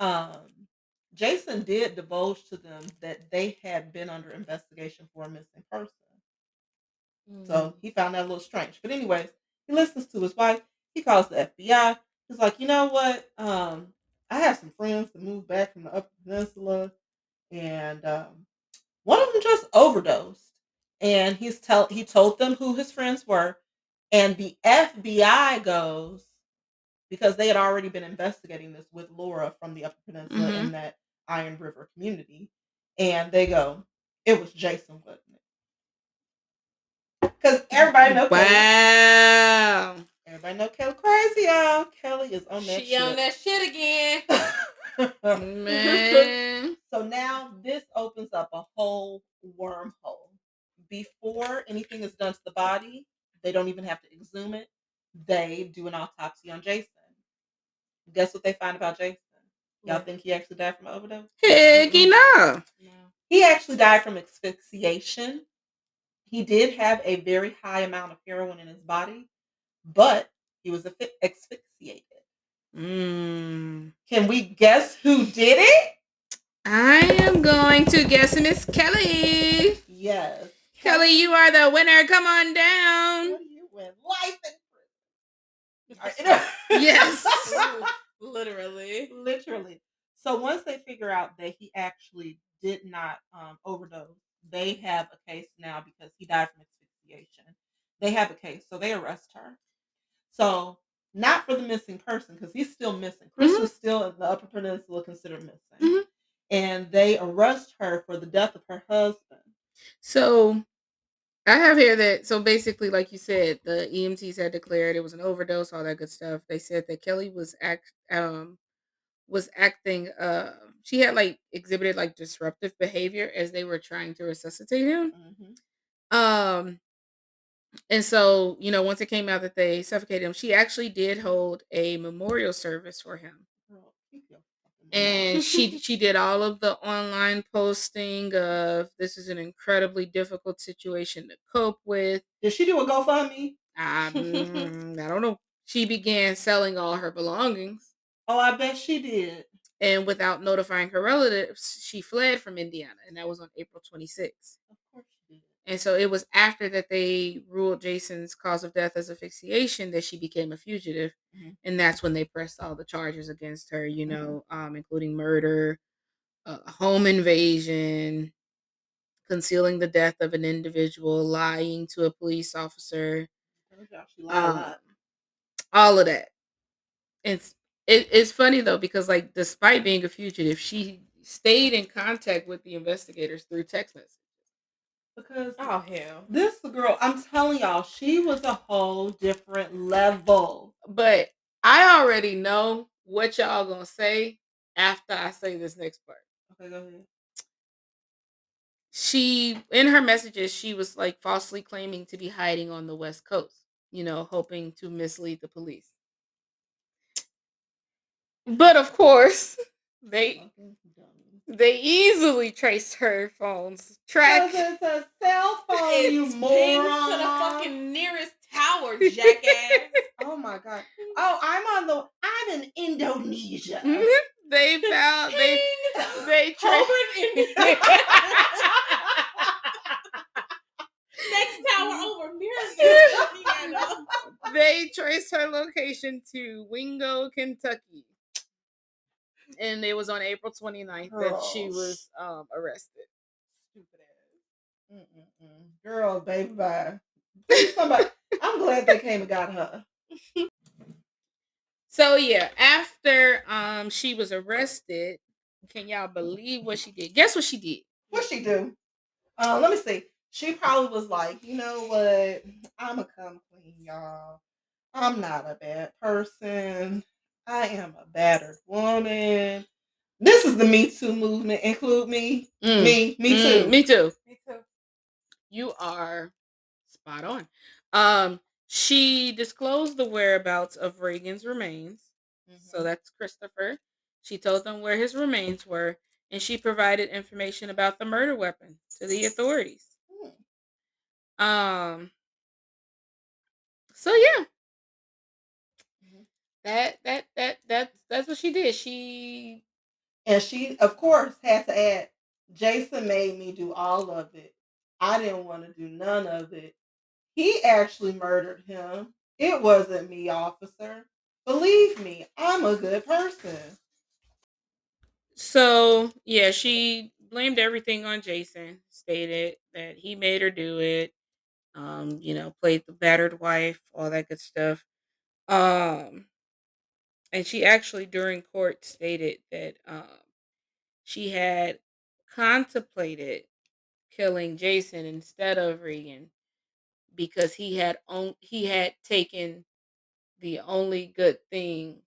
um, Jason did divulge to them that they had been under investigation for a missing person. So he found that a little strange. But anyways, he listens to his wife. He calls the FBI. Like, you know what? Um, I have some friends that moved back from the Upper Peninsula, and um, one of them just overdosed. And he's tell he told them who his friends were, and the FBI goes because they had already been investigating this with Laura from the Upper Peninsula Mhm. in that Iron River community, and they go, it was Jason, it? Because everybody knows Kelly. Wow. Everybody know Kelly crazy, y'all. Kelly is on that she shit. on that shit again. Man. so now this opens up a whole wormhole. Before anything is done to the body, they don't even have to exhume it. They do an autopsy on Jason. Guess what they find about Jason? Y'all What? think he actually died from overdose? Heck no. No. He actually died from asphyxiation. He did have a very high amount of heroin in his body, but he was asphy- asphyxiated. Mm. Can we guess who did it? I am going to guess Miss Kelly. Yes. Kelly, you are the winner. Come on down. You win? Life in prison. Yes. Literally. Literally. So once they figure out that he actually did not um, overdose, they have a case now because he died from asphyxiation. They have a case, so they arrest her. So not for the missing person because he's still missing. Chris Mhm. is still in the Upper Peninsula considered missing, Mhm. and they arrest her for the death of her husband. So I have here that so basically, like you said, the EMTs had declared it was an overdose, all that good stuff. They said that Kelly was act um was acting uh she had like exhibited like disruptive behavior as they were trying to resuscitate him. Mhm. Um and so, you know, once it came out that they suffocated him, she actually did hold a memorial service for him. Girl, keep your fucking mouth. and she she did all of the online posting of this is an incredibly difficult situation to cope with did she do a GoFundMe? um, i don't know she began selling all her belongings Oh, I bet she did. And without notifying her relatives she fled from indiana and that was on april 26th Of course she did. and so it was after that they ruled jason's cause of death as asphyxiation that she became a fugitive Mhm. and that's when they pressed all the charges against her you Mhm. know um, including murder uh, home invasion concealing the death of an individual lying to a police officer she lied um, all of that it's it, it's funny though because like despite being a fugitive she stayed in contact with the investigators through text messages Because Oh hell. this girl, I'm telling y'all, she was a whole different level. but i already know what y'all gonna say after I say this next part. Okay, go ahead. She in her messages, she was like falsely claiming to be hiding on the West Coast, you know, hoping to mislead the police. But of course, they they easily traced her phone's track. Because it's a cell phone, you moron. to the fucking nearest tower, jackass. Oh my god. Oh, I'm on the. I'm in Indonesia. they found they they tra- Over in India. Next tower over they traced her location to Wingo, Kentucky. And it was on April 29th that she was um, arrested. Stupid ass. Mm-mm-mm. Girl, baby, bye. Somebody. I'm glad they came and got her. So yeah, after um she was arrested, can y'all believe what she did? Guess what she did? What she do? Uh, let me see. She probably was like, you know what? I'm a come clean, y'all. I'm not a bad person. I am a battered woman. This is the Me Too movement. Include me. Mm, Me. Me mm, too. me too. Me too. You are spot on. Um, she disclosed the whereabouts of Regan's remains. Mm-hmm. So that's Christopher. She told them where his remains were, and she provided information about the murder weapon to the authorities. Hmm. Um. So yeah, That that that that's that's what she did. She And she, of course, had to add, Jason made me do all of it. I didn't want to do none of it. He actually murdered him. It wasn't me, officer. Believe me, I'm a good person. so yeah she blamed everything on Jason. Stated that he made her do it. Um, you know, played the battered wife, all that good stuff. Um, and she actually during court stated that um she had contemplated killing Jason instead of Regan because he had on he had taken the only good thing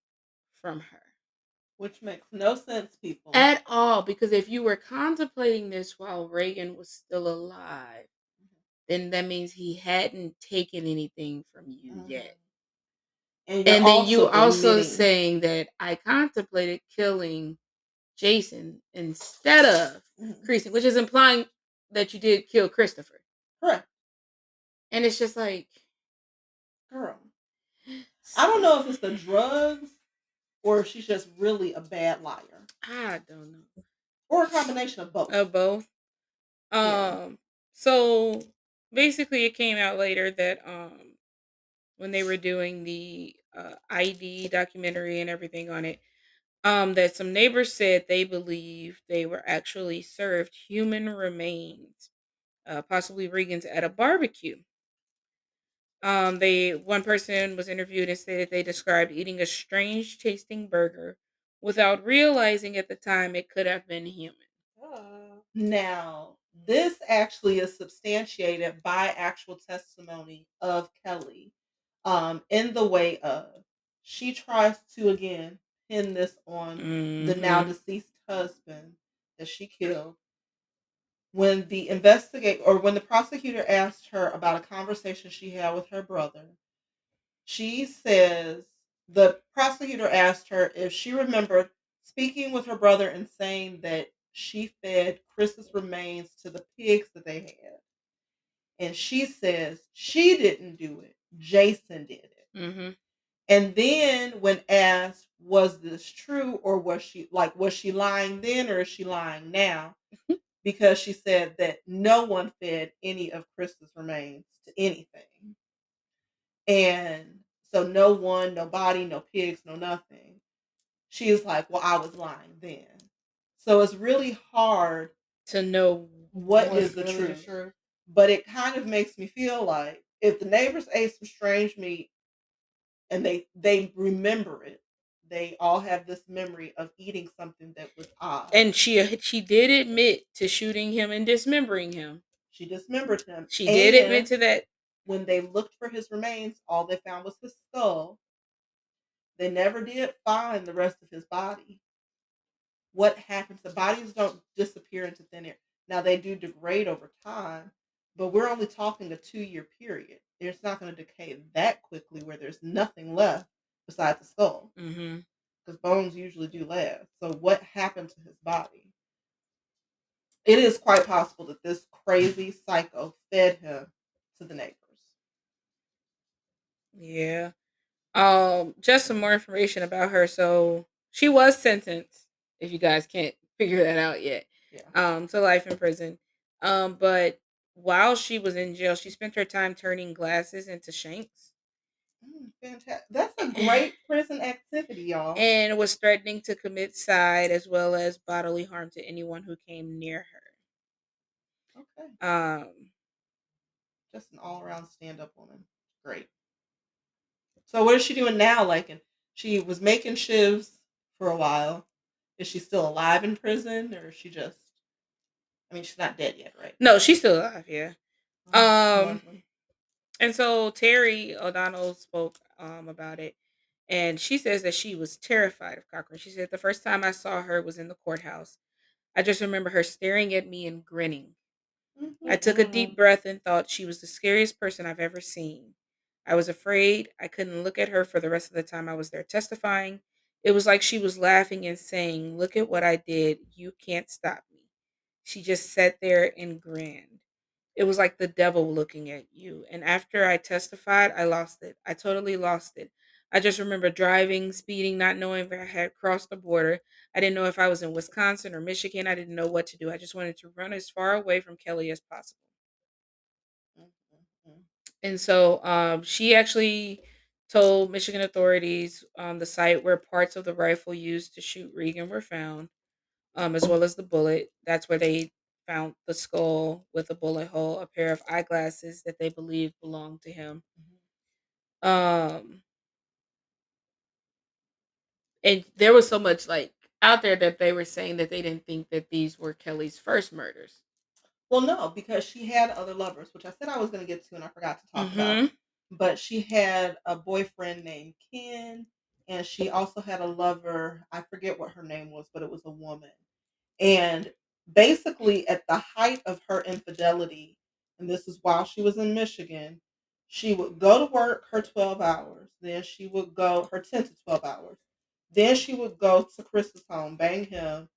from her Which makes no sense, people. at all because if you were contemplating this while Regan was still alive then that means he hadn't taken anything from you yet Mm-hmm. And, and then you also admitting- saying that I contemplated killing Jason instead of Mhm. Creasing, which is implying that you did kill Christopher. Correct. And it's just like Girl. I don't know if it's the drugs or if she's just really a bad liar. I don't know. Or a combination of both. Of both. Um Yeah. so basically it came out later that um when they were doing the uh, ID documentary and everything on it, um, that some neighbors said they believe they were actually served human remains, uh, possibly Regan's at a barbecue. Um, they one person was interviewed and said that they described eating a strange tasting burger without realizing at the time it could have been human. Uh, Now, this actually is substantiated by actual testimony of Kelly um, in the way of she tries to again pin this on the now Mhm. deceased husband that she killed. When the investigate or when the prosecutor asked her about a conversation she had with her brother, she says the prosecutor asked her if she remembered speaking with her brother and saying that she fed Chris's remains to the pigs that they had. And she says she didn't do it. Jason did it. Mhm. And then when asked, was this true or was she like was she lying then or is she lying now? because she said that no one fed any of Chris's remains to anything. And so no one, no body, no pigs, no nothing. She is like, Well, I was lying then. So it's really hard To know what's the really truth. But it kind of makes me feel like if the neighbors ate some strange meat and they they remember it, they all have this memory of eating something that was odd. and she uh, she did admit to shooting him and dismembering him. she dismembered him. She did admit to that. when they looked for his remains, all they found was his skull. They never did find the rest of his body. What happens? The bodies don't disappear into thin air. Now they do degrade over time, but we're only talking a two year period. It's not going to decay that quickly where there's nothing left besides the skull. Mm-hmm. Because bones usually do last. So what happened to his body? It is quite possible that this crazy psycho fed him to the neighbors. Yeah. Um, just some more information about her. So she was sentenced, if you guys can't figure that out yet. Yeah. Um, to life in prison. Um, but while she was in jail, she spent her time turning glasses into shanks Mm, fantastic. That's a great prison activity, y'all. and was threatening to commit side as well as bodily harm to anyone who came near her. okay. Um, Just an all around stand up woman. Great. So what is she doing now? Like she was making shivs for a while. Is she still alive in prison or is she just I mean she's not dead yet, right? no, she's still alive. Yeah. Oh, Um. And so Terry O'Donnell spoke um, about it, and she says that she was terrified of Cochran. She said the first time I saw her was in the courthouse. I just remember her staring at me and grinning. I took a deep breath and thought she was the scariest person I've ever seen. I was afraid. I couldn't look at her for the rest of the time I was there testifying. It was like she was laughing and saying, Look at what I did. You can't stop me. She just sat there and grinned. It was like the devil looking at you. And after I testified, I lost it. I totally lost it. I just remember driving, speeding, not knowing if I had crossed the border. I didn't know if I was in Wisconsin or Michigan. I didn't know what to do. I just wanted to run as far away from Kelly as possible. Mhm. And so um, she actually told Michigan authorities on the site where parts of the rifle used to shoot Regan were found, um, as well as the bullet. That's where they found the skull with a bullet hole, a pair of eyeglasses that they believed belonged to him. Um, and there was so much like out there that they were saying that they didn't think that these were Kelly's first murders. Well, no, because she had other lovers, which I said I was going to get to, and I forgot to talk about. Mhm. But she had a boyfriend named Ken, and she also had a lover. I forget what her name was, but it was a woman. And basically, at the height of her infidelity, and this is while she was in Michigan, she would go to work her 12 hours. Then she would go her 10 to 12 hours. Then she would go to Chris's home, bang him,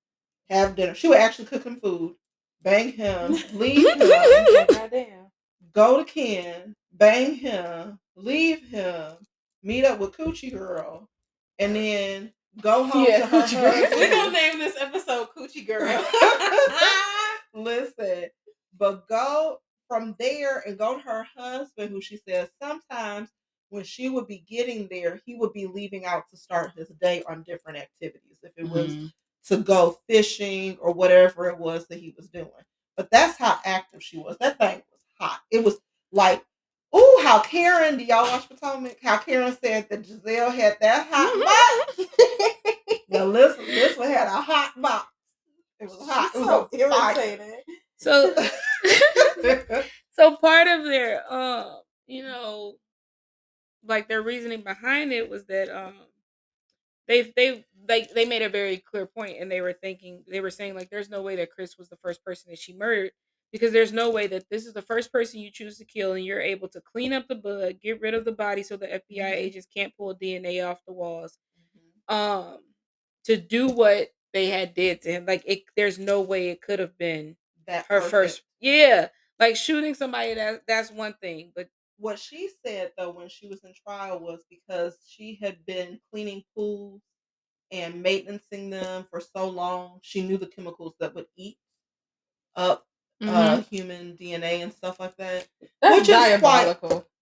have dinner. She would actually cook him food, bang him, leave him, go to Ken, bang him, leave him, meet up with Coochie Girl, and then go home Yeah, to her Coochie Girl. husband. We gonna name this episode Coochie Girl. Listen, but go from there and go to her husband, who she says sometimes when she would be getting there, he would be leaving out to start his day on different activities. If it was Mhm. to go fishing or whatever it was that he was doing. But that's how active she was. That thing was hot. It was like, ooh, how Karen, do y'all watch Potomac? How Karen said that Gizelle had that hot box. now listen, this one had a hot box. It was hot. It was so on fire. irritating. So so part of their um you know like their reasoning behind it was that um they they they they made a very clear point and they were thinking they were saying like there's no way that Chris was the first person that she murdered because there's no way that this is the first person you choose to kill and you're able to clean up the blood, get rid of the body so the FBI Mhm. agents can't pull DNA off the walls Mhm. um to do what they had did to him like it there's no way it could have been that her perfect. first yeah like shooting somebody that that's one thing but What she said though when she was in trial was because she had been cleaning pools and maintaining them for so long, she knew the chemicals that would eat up uh, human DNA and stuff like that. that's which is quite-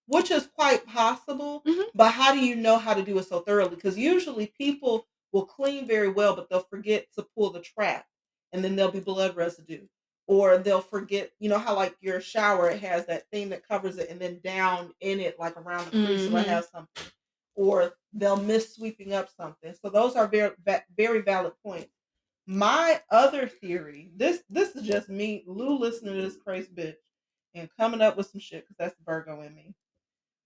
which is quite possible. Mhm. But how do you know how to do it so thoroughly? Because usually people will clean very well, but they'll forget to pull the trap, and then there'll be blood residue, or they'll forget. You know how like your shower it has that thing that covers it, and then down in it, like around the crease, will Mhm. have something, or they'll miss sweeping up something. So those are very very valid points. My other theory, this this is just me, Lou, listening to this crazy bitch and coming up with some shit because that's Virgo in me.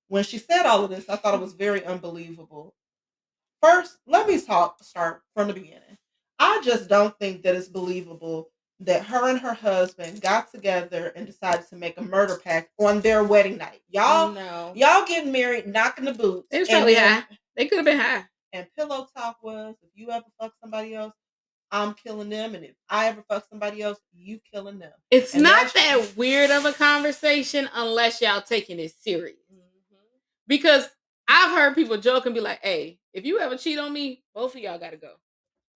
When she said all of this, I thought it was very unbelievable. first, let me talk start from the beginning. I just don't think that it's believable that her and her husband got together and decided to make a murder pact on their wedding night. Y'all, no. y'all getting married, knocking the boots. It was probably high. They could have been high. And pillow talk was, if you ever fuck somebody else, I'm killing them, and if I ever fuck somebody else, you killing them. It's And not that's- that weird of a conversation unless y'all taking it serious. Mm-hmm. Because I've heard people joke and be like, "Hey, if you ever cheat on me, both of y'all got to go."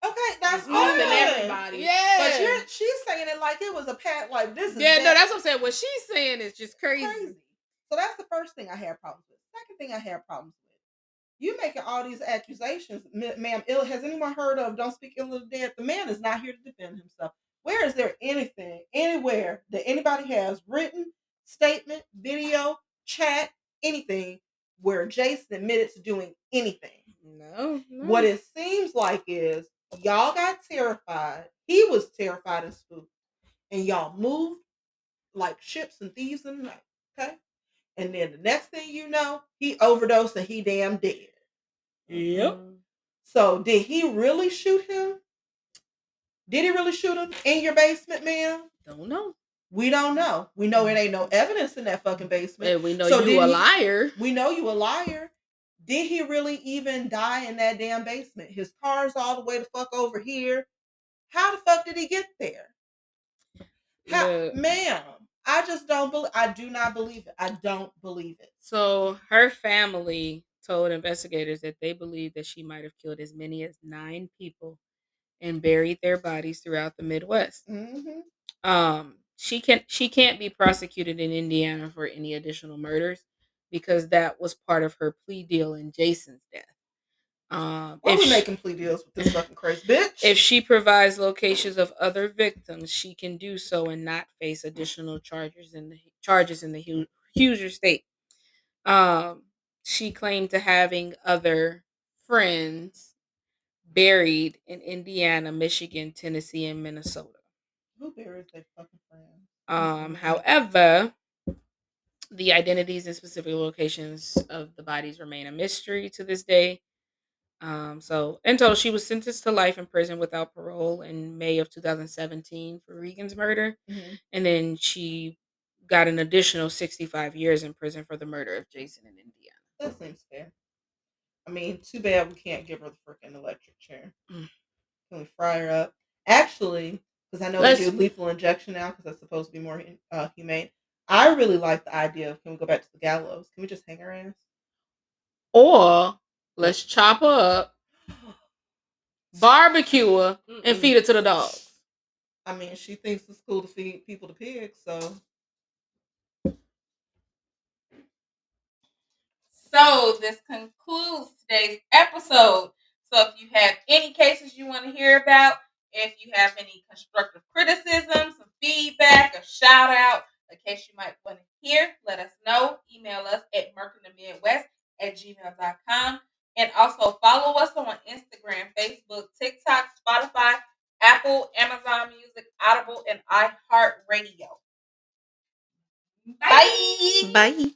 Okay, that's More than everybody. Yeah, But you're she's saying it like it was a pat. Like this is yeah, no, that's what I'm saying. What she's saying is just crazy. crazy. So that's the first thing I had problems with. Second thing I had problems with. You making all these accusations, ma'am. Ill has anyone heard of "Don't speak ill of the dead"? The man is not here to defend himself. Where is there anything, anywhere that anybody has written statement, video, chat, anything where Jason admitted to doing anything? No, no. What it seems like is y'all got terrified. He was terrified and spooked. And y'all moved like ships and thieves in the night. Okay. And then the next thing you know, he overdosed and he damn dead. Yep. Mm-hmm. So did he really shoot him? Did he really shoot him in your basement, ma'am? Don't know. We don't know. We know it ain't no mm-hmm. evidence in that fucking basement. And we know So you a he- liar. We know you a liar. Did he really even die in that damn basement? His car's all the way the fuck over here. How the fuck did he get there? How, Look. ma'am, I just don't believe. I do not believe it. I don't believe it. So her family told investigators that they believe that she might have killed as many as nine people and buried their bodies throughout the Midwest. hmm Um, she can she can't be prosecuted in Indiana for any additional murders because that was part of her plea deal in Jason's death. Um, Why if we she- making plea deals with this fucking crazy bitch? if she provides locations of other victims, she can do so and not face additional charges in the charges in the Hu- state. Um, she claimed to having other friends buried in Indiana, Michigan, Tennessee, and Minnesota. Who buried their fucking friend? Um, however, the identities and specific locations of the bodies remain a mystery to this day. Um, so in total, she was sentenced to life in prison without parole in May of 2017 for Regan's murder, Mhm. and then she got an additional 65 years in prison for the murder of Jason in Indiana. That seems fair. I mean, too bad we can't give her the freaking electric chair. Mm. Can we fry her up? Actually, because I know Let's- they do lethal injection now because that's supposed to be more uh, humane. I really like the idea of can we go back to the gallows? Can we just hang her ass? Or let's chop her up, barbecue her, and Mm-mm. feed it to the dogs. I mean, she thinks it's cool to feed people to pigs, so So this concludes today's episode. So if you have any cases you want to hear about, if you have any constructive criticism, some feedback, a shout out, a case you might want to hear, let us know. Email us at Midwest at gmail.com. And also follow us on Instagram, Facebook, TikTok, Spotify, Apple, Amazon Music, Audible, and iHeartRadio. Bye. Bye. Bye.